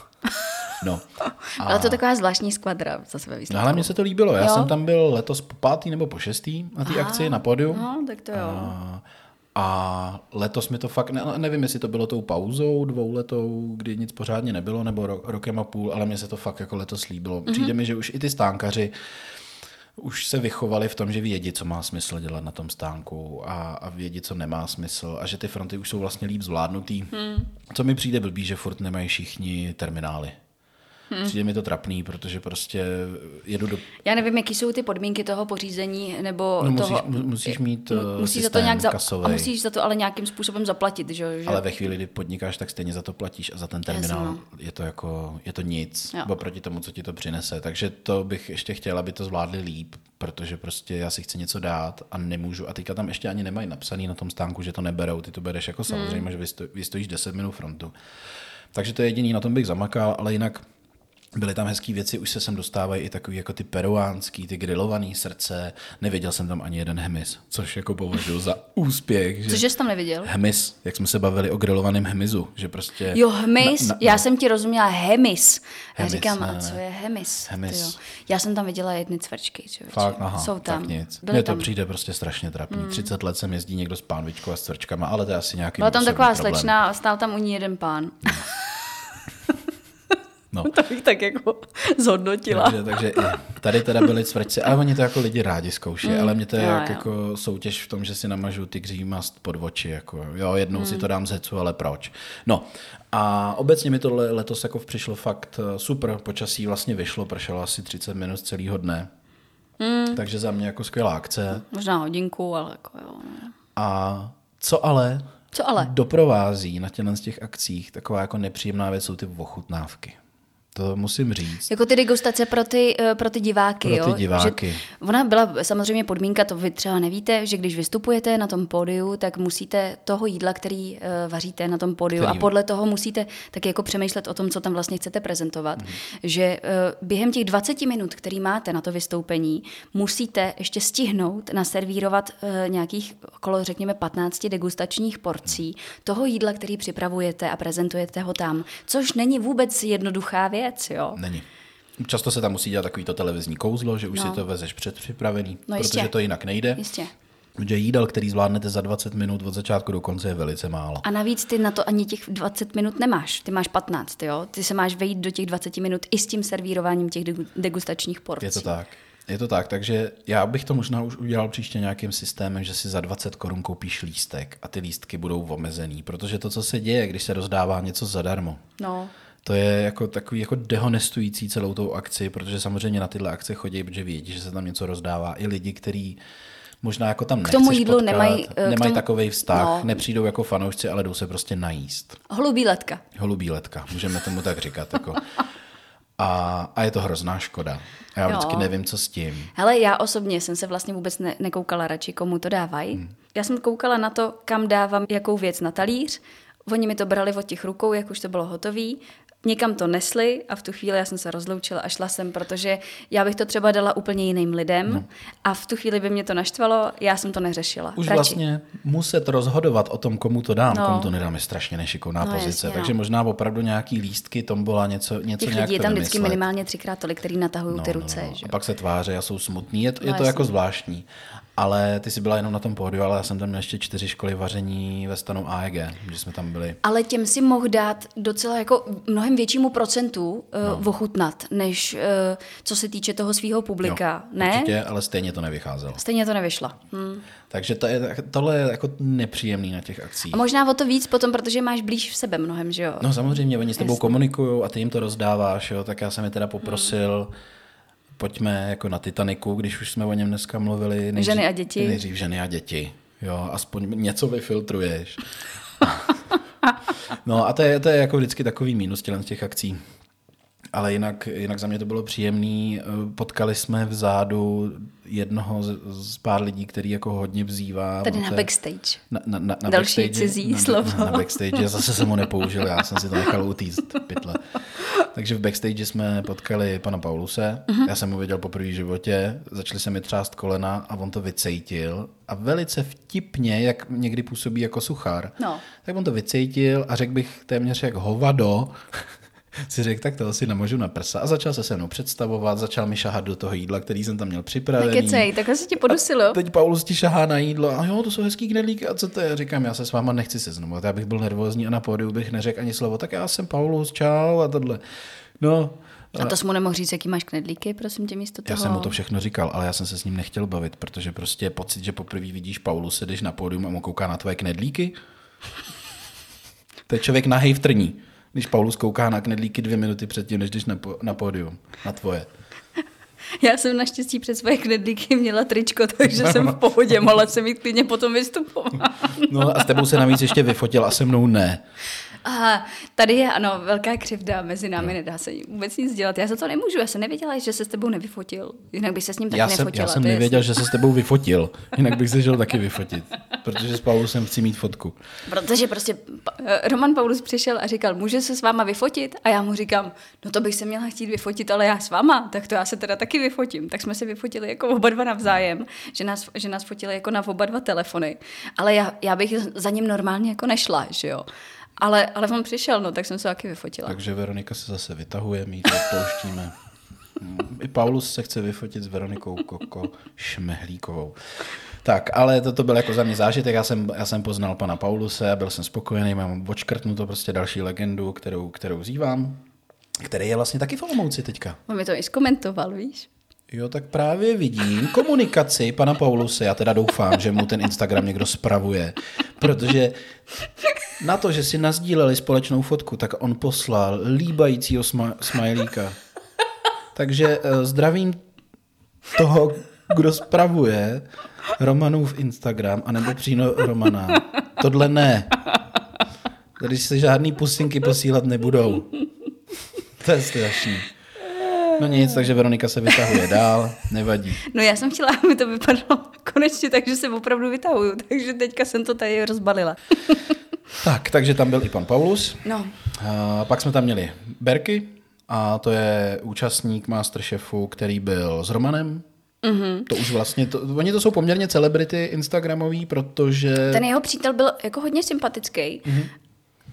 No. A... <laughs> Ale to je taková zvláštní skvadra zase ve výsledku. No, ale mně se to líbilo. Já jo? jsem tam byl letos po pátý nebo po šestý na té akci na pódiu. No, tak to jo. A, a letos mi to fakt, ne, nevím, jestli to bylo tou pauzou dvouletou, kdy nic pořádně nebylo, nebo ro, rokem a půl, ale mně se to fakt jako letos líbilo. Mm-hmm. Přijde mi, že už i ty stánkaři už se vychovali v tom, že vědí, co má smysl dělat na tom stánku a, a vědí, co nemá smysl a že ty fronty už jsou vlastně líp zvládnutý. Mm. Co mi přijde blbý, že furt nemají všichni terminály. Hmm. Přijde mi to trapný, protože prostě jedu do... Já nevím, jaký jsou ty podmínky toho pořízení, nebo no, musíš, toho... Musíš mít musíš systém za to nějak za... A musíš za to ale nějakým způsobem zaplatit, že? Ale ve chvíli, kdy podnikáš, tak stejně za to platíš a za ten terminál Jasno. je to jako, je to nic, jo. proti tomu, co ti to přinese. Takže to bych ještě chtěla, aby to zvládli líp, protože prostě já si chci něco dát a nemůžu. A teďka tam ještě ani nemají napsaný na tom stánku, že to neberou. Ty to bereš jako hmm. samozřejmě, hmm. že vystojíš 10 minut frontu. Takže to je jediný, na tom bych zamakal, ale jinak Byly tam hezké věci, už se sem dostávají i takový jako ty peruánský, ty grilovaný srdce. Neviděl jsem tam ani jeden hemis, což jako považuji za úspěch. Že Cože jsi tam neviděl? Hemis, jak jsme se bavili o grilovaném hemizu, že prostě... Jo, hemis, na, na, já jsem ti rozuměla hemis. hemis já říkám, ne, ne. a co je hemis? hemis. Já jsem tam viděla jedny cvrčky, člověče. Fakt, aha, Jsou tam. Tak nic. Mně to přijde prostě strašně trapný. Mm. 30 let sem jezdí někdo s pánvičkou a s cvrčkama, ale to je asi nějaký Byla tam taková problém. slečna a stál tam u ní jeden pán. No. <laughs> <laughs> to bych tak jako zhodnotila. Takže, takže tady teda byly cvrčci, ale oni to jako lidi rádi zkouší, mm, ale mě to je jak jako soutěž v tom, že si namažu tygří mast pod oči. Jako, jo, jednou mm. si to dám z hecu, ale proč? No a obecně mi to letos jako přišlo fakt eh, super, počasí vlastně vyšlo, pršelo asi 30 minut celého dne. Mm. Takže za mě jako skvělá akce. Možná hodinku, ale jako jo. Ne. A co ale, co ale? doprovází na těchto těch akcích, taková jako nepříjemná věc jsou ty ochutnávky. To musím říct. Jako ty degustace pro ty, eh, pro ty diváky, Pro ty jo? diváky. Že ona byla samozřejmě podmínka, to vy třeba nevíte, že když vystupujete na tom pódiu, tak musíte toho jídla, který uh, vaříte na tom pódiu Který- a podle toho musíte taky jako přemýšlet o tom, co tam vlastně chcete prezentovat. Mhm. Že uh, během těch 20 minut, který máte na to vystoupení, musíte ještě stihnout naservírovat nějakých okolo, řekněme, 15 degustačních porcí toho jídla, který připravujete a prezentujete ho tam, což není vůbec jednoduchá věc, jo? Není. Často se tam musí dělat takový to televizní kouzlo, že už No. si to vezeš předpřipravený, No jistě. protože to jinak nejde. Jistě. Protože jídel, který zvládnete za 20 minut od začátku do konce, je velice málo. A navíc ty na to ani těch 20 minut nemáš. Ty máš 15, jo? Ty se máš vejít do těch 20 minut i s tím servírováním těch degu- degustačních porcí. Je to tak. Je to tak, takže já bych to možná už udělal příště nějakým systémem, že si za 20 korun koupíš lístek a ty lístky budou omezený, protože to, co se děje, když se rozdává něco zadarmo, No, to je jako takový jako dehonestující celou tou akci, protože samozřejmě na tyhle akce chodí, protože vědí, že se tam něco rozdává. I lidi, kteří možná jako tam K tomu jídlu potkat, nemají, eh, k nemají tomu- takový vztah, No. nepřijdou jako fanoušci, ale jdou se prostě najíst. holubí letka. Holubí letka, můžeme tomu tak říkat. Jako. A, a je to hrozná škoda. A já Jo. vždycky nevím, co s tím. Hele, já osobně jsem se vlastně vůbec ne- nekoukala radši, komu to dávají. Hmm. Já jsem koukala na to, kam dávám jakou věc na talíř. Oni mi to brali od těch rukou, jak už to bylo hotový. Někam to nesli a v tu chvíli já jsem se rozloučila a šla jsem, protože já bych to třeba dala úplně jiným lidem no. a v tu chvíli by mě to naštvalo, já jsem to neřešila. Už radši. vlastně muset rozhodovat o tom, komu to dám, No. komu to nedám, je strašně nešikovná No, pozice. jasně, no. Takže možná opravdu nějaký lístky, tombola, něco, něco Těch nějak lidí je tam vždycky vymyslet. minimálně třikrát tolik, který natahují ty ruce. No, no. Že? A pak se tváří a jsou smutní. Je to, je No, to jako zvláštní. Ale ty jsi byla jenom na tom pódiu, ale já jsem tam měl ještě čtyři školy vaření ve stanu AEG, že jsme tam byli. Ale těm si mohl dát docela jako mnohem většímu procentu uh, no. ochutnat, než uh, co se týče toho svého publika. ne? Určitě, ale stejně to nevycházelo. Stejně to nevyšlo. Hm. Takže to je, tohle je jako nepříjemný na těch akcích. A možná o to víc potom, protože máš blíž v sebe mnohem, že jo? No samozřejmě, oni s tebou komunikují a ty jim to rozdáváš, jo, tak já jsem je teda poprosil, Hmm. Pojďme jako na Titaniku, když už jsme o něm dneska mluvili. Ženy a děti. Nejdřív ženy a děti, jo, aspoň něco vyfiltruješ. <laughs> no a to je, to je jako vždycky takový mínus těch akcí. Ale jinak, jinak za mě to bylo příjemný. Potkali jsme vzadu jednoho z, z pár lidí, který jako hodně vzývá. Tady na backstage. na, na, na, na Další backstage- cizí na, slovo. Na backstage, zase jsem ho nepoužil, já jsem si to nechal utíct, pytle. Takže v backstage jsme potkali pana Pauluse, Mhm. já jsem ho viděl poprvé v životě, začali se mi třást kolena a on to vycejtil a velice vtipně, jak někdy působí jako suchár, No. tak on to vycejtil a řekl bych téměř jak hovado, si řekl, tak toho si namožu na prsa a začal se se mnou představovat, začal mi šahat do toho jídla, který jsem tam měl připravený. Nekecej, takhle se ti podusilo. Teď Paulus ti šahá na jídlo a jo, to jsou hezký knedlíky a co to je? Říkám, já se s váma nechci seznamovat, já bych byl nervózní a na pódiu bych neřekl ani slovo, tak já jsem Paulus, čau a tohle. No, A to jsi mu nemohl říct, jaký máš knedlíky, prosím tě, místo já toho. jsem mu to všechno říkal, ale já jsem se s ním nechtěl bavit, protože prostě je pocit, že poprvé vidíš Paulus, sedíš na pódium a on kouká na tvoje knedlíky. To je člověk nahej v trní, když Paulus kouká na knedlíky dvě minuty předtím, než jdeš na, po, na pódium, na tvoje. Já jsem naštěstí před svoje knedlíky měla tričko, takže jsem v pohodě, mohla jsem jít klidně potom vystupovat. No a s tebou se navíc ještě vyfotil a se mnou ne. Aha, tady je ano, velká křivda mezi námi, nedá se vůbec nic dělat. Já za to nemůžu, já jsem nevěděla, že se s tebou nevyfotil. Jinak bych se s ním taky Já jsem, nefotila. já jsem nevěděl, že se s tebou vyfotil, jinak bych se šel taky vyfotit, protože s Paulusem chci mít fotku. Protože prostě eh, Roman Paulus přišel a říkal, může se s váma vyfotit? A já mu říkám, no to bych se měla chtít vyfotit, ale já s váma, tak to já se teda taky vyfotím. Tak jsme se vyfotili jako oba dva navzájem, že nás, že nás fotili jako na oba dva telefony. Ale já, já bych za ním normálně jako nešla, že jo. Ale, ale on přišel, no, tak jsem se taky vyfotila. Takže Veronika se zase vytahuje, my ji to odpouštíme. Mm, I Paulus se chce vyfotit s Veronikou Koko Šmehlíkovou. Tak, ale toto byl jako za mě zážitek, já jsem, já jsem poznal pana Pauluse a byl jsem spokojený, mám očkrtnuto prostě další legendu, kterou, kterou zývám, který je vlastně taky v Olomouci teďka. On mi to i zkomentoval, víš? Jo, tak právě vidím komunikaci pana Pauluse. Já teda doufám, že mu ten Instagram někdo spravuje, protože na to, že si nazdíleli společnou fotku, tak on poslal líbajícího sma- smajlíka. Takže eh, zdravím toho, kdo spravuje Romanův Instagram, anebo příno Romana. Tohle ne. Tady se žádný pusinky posílat nebudou. To je strašný. No nic, takže Veronika se vytahuje dál, nevadí. No já jsem chtěla, aby to vypadalo konečně tak, že se opravdu vytahuju, takže teďka jsem to tady rozbalila. <laughs> Tak, takže tam byl i pan Paulus. No, A pak jsme tam měli Berky, a to je účastník Masterchefu, který byl s Romanem. Mm-hmm. To už vlastně, to, oni to jsou poměrně celebrity Instagramový, protože... ten jeho přítel byl jako hodně sympatický, mm-hmm.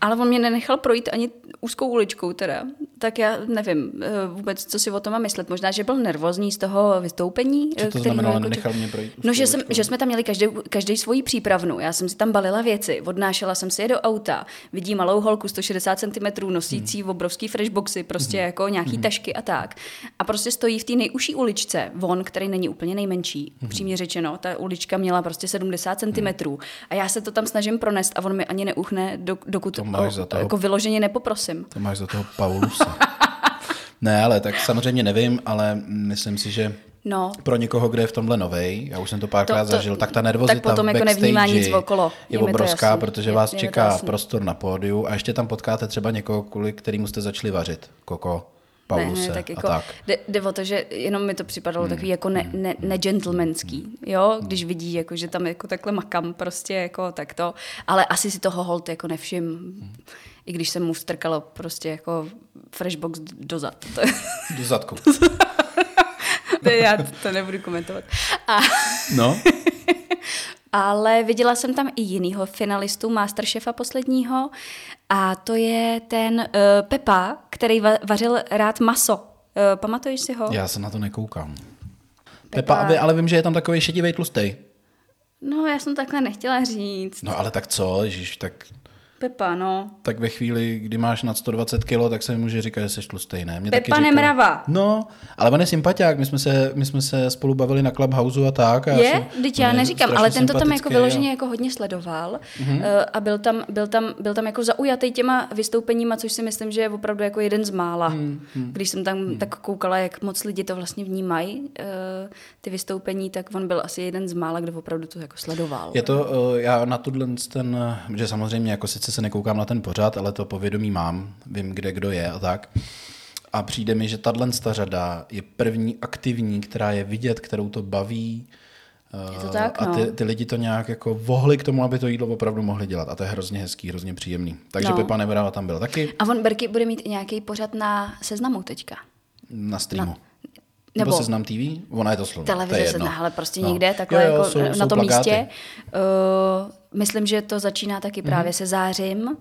ale on mě nenechal projít ani úzkou uličkou teda. Tak já nevím eh, vůbec, co si o tom mám myslet. Možná, že byl nervózní z toho vystoupení. Co to který znamená, jako nenechal mě projít No, že, jsem, že jsme tam měli každý, každý svoji přípravnu. Já jsem si tam balila věci, odnášela jsem si je do auta, vidím malou holku 160 cm nosící Hmm. obrovský freshboxy, prostě jako nějaký tašky a tak. A prostě stojí v té nejužší uličce, von, který není úplně nejmenší, Hmm. upřímně řečeno. Ta ulička měla prostě 70 cm. A já se to tam snažím pronést a on mi ani neuchne, dok- dokud To máš za o, toho- jako vyloženě nepoprosím. To máš za toho Paulusa. <laughs> ne, ale tak samozřejmě nevím, ale myslím si, že No, pro někoho, kdo je v tomhle novej, já už jsem to párkrát To- to- zažil, tak ta nervozita tak potom jako nevnímá nic okolo. Je, Je to obrovská, jasný. protože Je- vás je to čeká jasný. prostor na pódiu a ještě tam potkáte třeba někoho, kvůli kterému jste začali vařit. Koko, Pauluse ne, ne, tak jako, a tak. Jde, jde o to, že jenom mi to připadalo hmm. takový jako ne, ne, negentlemanský, jo, když vidí, jako, že tam jako takhle makam prostě jako takto, ale asi si toho hold jako nevšim, i když jsem mu vstrkalo prostě jako freshbox dozad. To, <laughs> Do zadku. <laughs> to já to nebudu komentovat. A, No, <laughs> ale viděla jsem tam i jinýho finalistu Masterchefa posledního a to je ten uh, Pepa, který va- vařil rád maso. Uh, pamatuješ si ho? já se na to nekoukám. Pepa- Pepa, ale vím, že je tam takový šedivý tlustej. No, já jsem takhle nechtěla říct. No ale tak co, ježiš, tak, Pepa, no. tak ve chvíli, kdy máš nad 120 kg, tak se může říkat, že jsi tlustej, ne? Mě Pepa taky Nemrava. No, ale on je sympatiák, my jsme se, my jsme se spolu bavili na Clubhouse a tak. A Je, teď já neříkám, ale ten to tam jako vyloženě a- jako hodně sledoval mm-hmm. a byl tam, byl, tam, byl tam jako zaujatý těma vystoupeníma, což si myslím, že je opravdu jako jeden z mála. Mm-hmm. Když jsem tam mm-hmm. tak koukala, jak moc lidi to vlastně vnímají, eh, ty vystoupení, tak on byl asi jeden z mála, kdo opravdu to jako sledoval. Je to, eh, já na tuhle ten, že samozřejmě jako sice se nekoukám na ten pořad, ale to povědomí mám, vím, kde kdo je a tak. A přijde mi, že tahle ta řada je první aktivní, která je vidět, kterou to baví. Je to tak, a ty, no. ty lidi to nějak jako vohli k tomu, aby to jídlo opravdu mohli dělat. A to je hrozně hezký, hrozně příjemný. Takže No. Pepa Nevrava tam byl taky A on Berky bude mít i nějaký pořad na seznamu teďka. na streamu. Na- Nebo, nebo- Seznam TV? Ona je to slovo. televize je se ale prostě No. někde takhle Jo, jo, jako jsou- na jsou tom plakáty. místě. Uh, myslím, že to začíná taky právě Mhm. se zářím,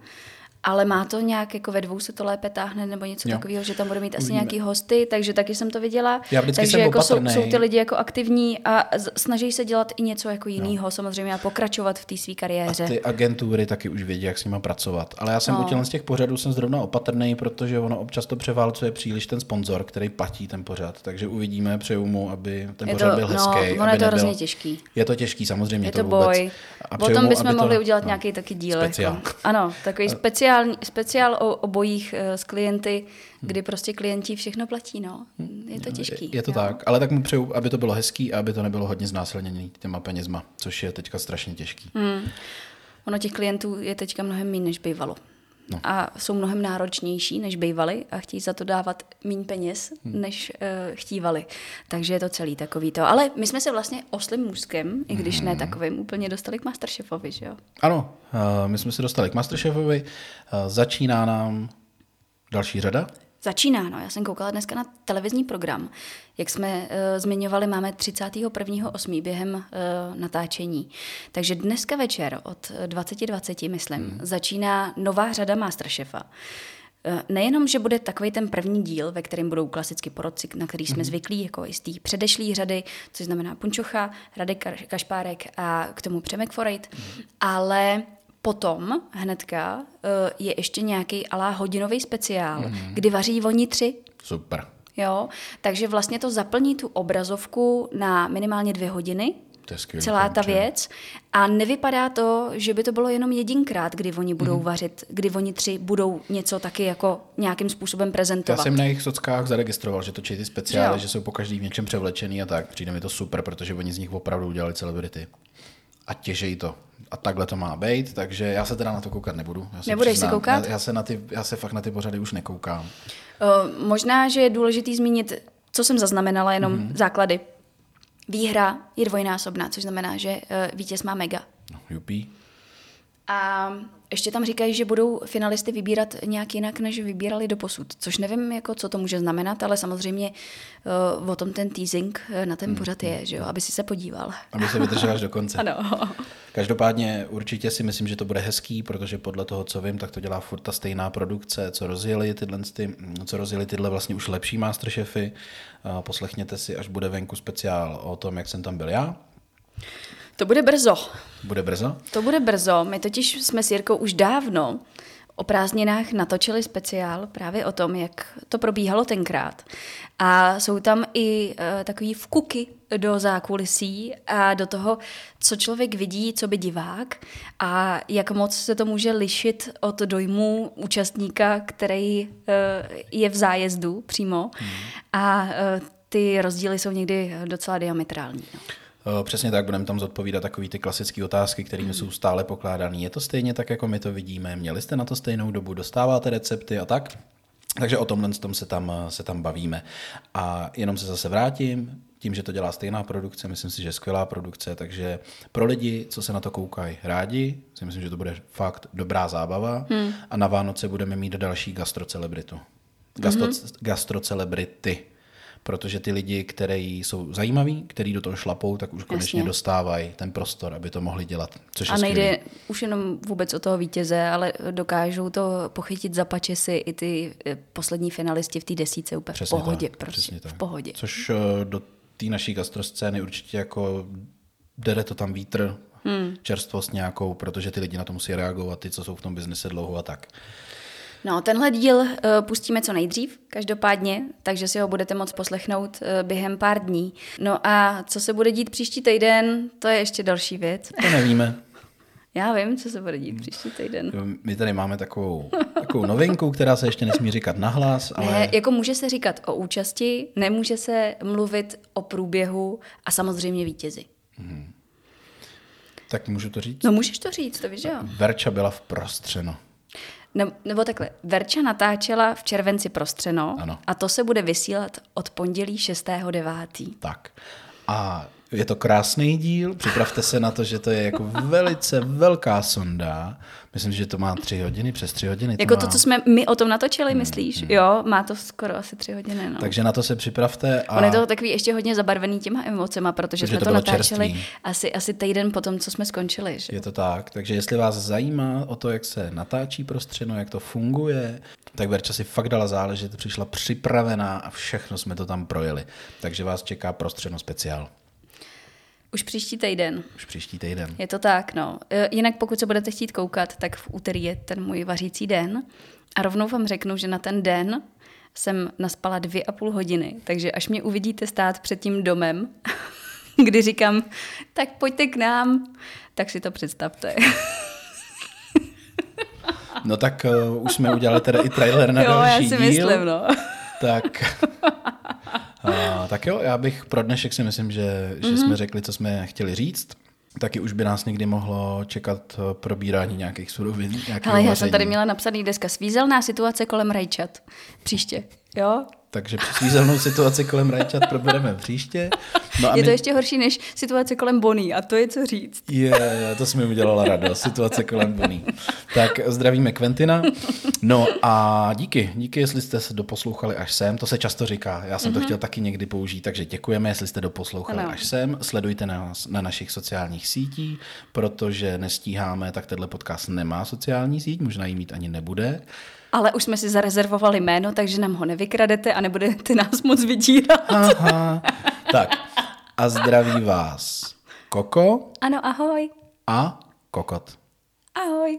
ale má to nějak jako ve dvou se to lépe táhne nebo něco Jo. takového, že tam bude mít asi Uvidíme. nějaký hosty, takže taky jsem to viděla. Já vždycky takže jsem jako jsou, opatrnej. jsou ty lidi jako aktivní a snaží se dělat i něco jako jiného, samozřejmě a pokračovat v té své kariéře. Ty agentury taky už vědí, jak s nima pracovat. Ale já jsem No. u z těch pořadů jsem zrovna opatrný, protože ono občas to převálcuje příliš ten sponzor, který platí ten pořad. Takže uvidíme, přeju mu, aby ten Je pořad to- byl no, hezký. ono aby je to nebyl... hrozně těžký. Je to těžký, samozřejmě. Je to vůbec. boj. A O přeju tom mu, bychom to- mohli udělat no. nějaký taky díl. Speciál. Jako. Ano, takový <laughs> speciální, speciál o, o bojích eh, s klienty, kdy prostě klienti všechno platí. No. Je to těžký. Je, je to jo. tak, ale tak mu přeju, aby to bylo hezký a aby to nebylo hodně znásilněný těma penězma, což je teďka strašně těžký. Hmm. Ono těch klientů je teďka mnohem méně, než bývalo. No. A jsou mnohem náročnější, než bývali a chtějí za to dávat méně peněz, hmm. než uh, chtívali. Takže je to celý takový to. Ale my jsme se vlastně oslým mužskem, i když Hmm. ne takovým, úplně dostali k Masterchefovi, že jo? Ano, uh, my jsme se dostali k Masterchefovi, uh, začíná nám další řada. Začíná, no. Já jsem koukala dneska na televizní program. Jak jsme uh, zmiňovali, máme 31.8. během uh, natáčení. Takže dneska večer od 20.20, myslím, hmm. začíná nová řada Masterchefa. Eh, Nejenom, že bude takový ten první díl, ve kterém budou klasicky porodci, na který jsme zvyklí, jako i z té předešlé řady, což znamená Punčocha, Radek Kašpárek a k tomu Přemek Forejt, ale potom hnedka eh, je ještě nějaký alá hodinový speciál, kdy vaří oni tři. Super. Jo? Takže vlastně to zaplní tu obrazovku na minimálně dvě hodiny, To je skvělý celá ta věc. A nevypadá to, že by to bylo jenom jedinkrát, kdy oni budou Mhm. mm. vařit, kdy oni tři budou něco taky jako nějakým způsobem Já prezentovat. jsem na jejich sockách zaregistroval, že točí ty speciály, Jo. že jsou po každý v něčem převlečený a tak. Přijde mi to super, protože oni z nich opravdu udělali celebrity. A těžej to. A takhle to má být, takže já se teda na to koukat nebudu. Já se Nebudeš se přiznám. koukat? Já, já, se na ty, já se fakt na ty pořady už nekoukám. Uh, možná, že je důležitý zmínit, co jsem zaznamenala, jenom mm-hmm. základy. Výhra je dvojnásobná, což znamená, že uh, vítěz má mega. No, jupí. A ještě tam říkají, že budou finalisty vybírat nějak jinak, než vybírali do posud. Což nevím, jako, co to může znamenat, ale samozřejmě uh, o tom ten teasing uh, na ten pořad je, že jo, aby si se podíval. Aby se vydržel až do konce. <laughs> Ano. Každopádně určitě si myslím, že to bude hezký, protože podle toho, co vím, tak to dělá furt ta stejná produkce, co rozjeli tyhle, ty, co rozjeli tyhle vlastně už lepší Masterchefy. A Poslechněte si, až bude venku speciál o tom, jak jsem tam byl já. To bude brzo. Bude brzo? To bude brzo. My totiž jsme s Jirkou už dávno o prázdninách natočili speciál právě o tom, jak to probíhalo tenkrát. A jsou tam i uh, takový vkuky do zákulisí a do toho, co člověk vidí, co by divák a jak moc se to může lišit od dojmu účastníka, který uh, je v zájezdu přímo. Hmm. A uh, ty rozdíly jsou někdy docela diametrální. No. Eh, Přesně tak, budeme tam zodpovídat takové ty klasické otázky, kterými jsou stále pokládané. Je to stejně tak, jako my to vidíme? Měli jste na to stejnou dobu? Dostáváte recepty a tak? Takže o tomhle tom se tam, se tam bavíme. A jenom se zase vrátím, tím, že to dělá stejná produkce, myslím si, že je skvělá produkce, takže pro lidi, co se na to koukají rádi, si myslím, že to bude fakt dobrá zábava hmm. a na Vánoce budeme mít další gastrocelebritu. Gastro, mm-hmm. Gastrocelebrity protože ty lidi, kteří jsou zajímaví, kteří do toho šlapou, tak už konečně Jasně. dostávají ten prostor, aby to mohli dělat. Což je A nejde skvělý. už jenom vůbec o toho vítěze, ale dokážou to pochytit za pačesy i ty eh, poslední finalisti v té desíce úplně Přesně v pohodě. tak, prostě, přesně tak. V pohodě. Což eh, do té naší gastroscény určitě jako dere to tam vítr, hmm. čerstvost nějakou, protože ty lidi na to musí reagovat, ty, co jsou v tom biznise dlouho a tak. No, tenhle díl uh, pustíme co nejdřív, každopádně, takže si ho budete moct poslechnout uh, během pár dní. No a co se bude dít příští týden, to je ještě další věc. To nevíme. Já vím, co se bude dít příští týden. Jo, My tady máme takovou, takovou novinku, která se ještě nesmí říkat nahlas, ale Ne, jako může se říkat o účasti, nemůže se mluvit o průběhu a samozřejmě vítězi. tak můžu to říct? No můžeš to říct, to víš, jo? Verča byla v prostřeno. Ne, nebo takhle, Verča natáčela v červenci prostřeno Ano. a to se bude vysílat od pondělí 6.9. Tak. A je to krásný díl, připravte se na to, že to je jako velice velká sonda. Myslím, že to má tři hodiny, přes tři hodiny. Jako má. to, co jsme my o tom natočili, myslíš? Jo, má to skoro asi tři hodiny, no. Takže na to se připravte. A... On je to takový ještě hodně zabarvený těma emocema, protože Protože jsme to to, natáčeli čerstvý. asi, asi týden po tom, co jsme skončili. Že? Je to tak. Takže jestli vás zajímá o to, jak se natáčí prostřeno, jak to funguje, tak Verča si fakt dala záležet, přišla připravená a všechno jsme to tam projeli. Takže vás čeká prostřeno speciál. Už příští týden. Už příští týden. Je to tak, no. E, Jinak pokud se budete chtít koukat, tak v úterý je ten můj vařící den. A rovnou vám řeknu, že na ten den jsem naspala dvě a půl hodiny. Takže až mě uvidíte stát před tím domem, <laughs> kdy říkám, tak pojďte k nám, tak si to představte. <laughs> No tak uh, už jsme udělali teda i trailer na jo, já další si díl. myslím, no. Tak, <laughs> a, tak jo, já bych pro dnešek si myslím, že, že Mhm. jsme řekli, co jsme chtěli říct. Taky už by nás někdy mohlo čekat eh, probírání nějakých surovin. Ale já jsem tady měla napsaný dneska svízelná situace kolem rajčat. Příště, jo? Takže svízelnou situaci kolem rajčat probereme příště. No a je my... to ještě horší než situace kolem Bonnie a to je co říct. Je, to jsme udělala radost, situace kolem Boní. Tak zdravíme Quentina. No a díky, díky, jestli jste se doposlouchali až sem, to se často říká, já jsem mm-hmm. to chtěl taky někdy použít, takže děkujeme, jestli jste doposlouchali Ano. až sem, sledujte nás na našich sociálních sítích, protože nestíháme, tak tenhle podcast nemá sociální síť, možná jí mít ani nebude. Ale už jsme si zarezervovali jméno, takže nám ho nevykradete a nebudete nás moc vydírat. Aha. tak a zdraví vás Koko Ano, ahoj. a Kokot. Ahoj.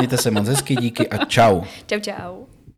Mějte se moc hezky, díky a čau. Čau, čau.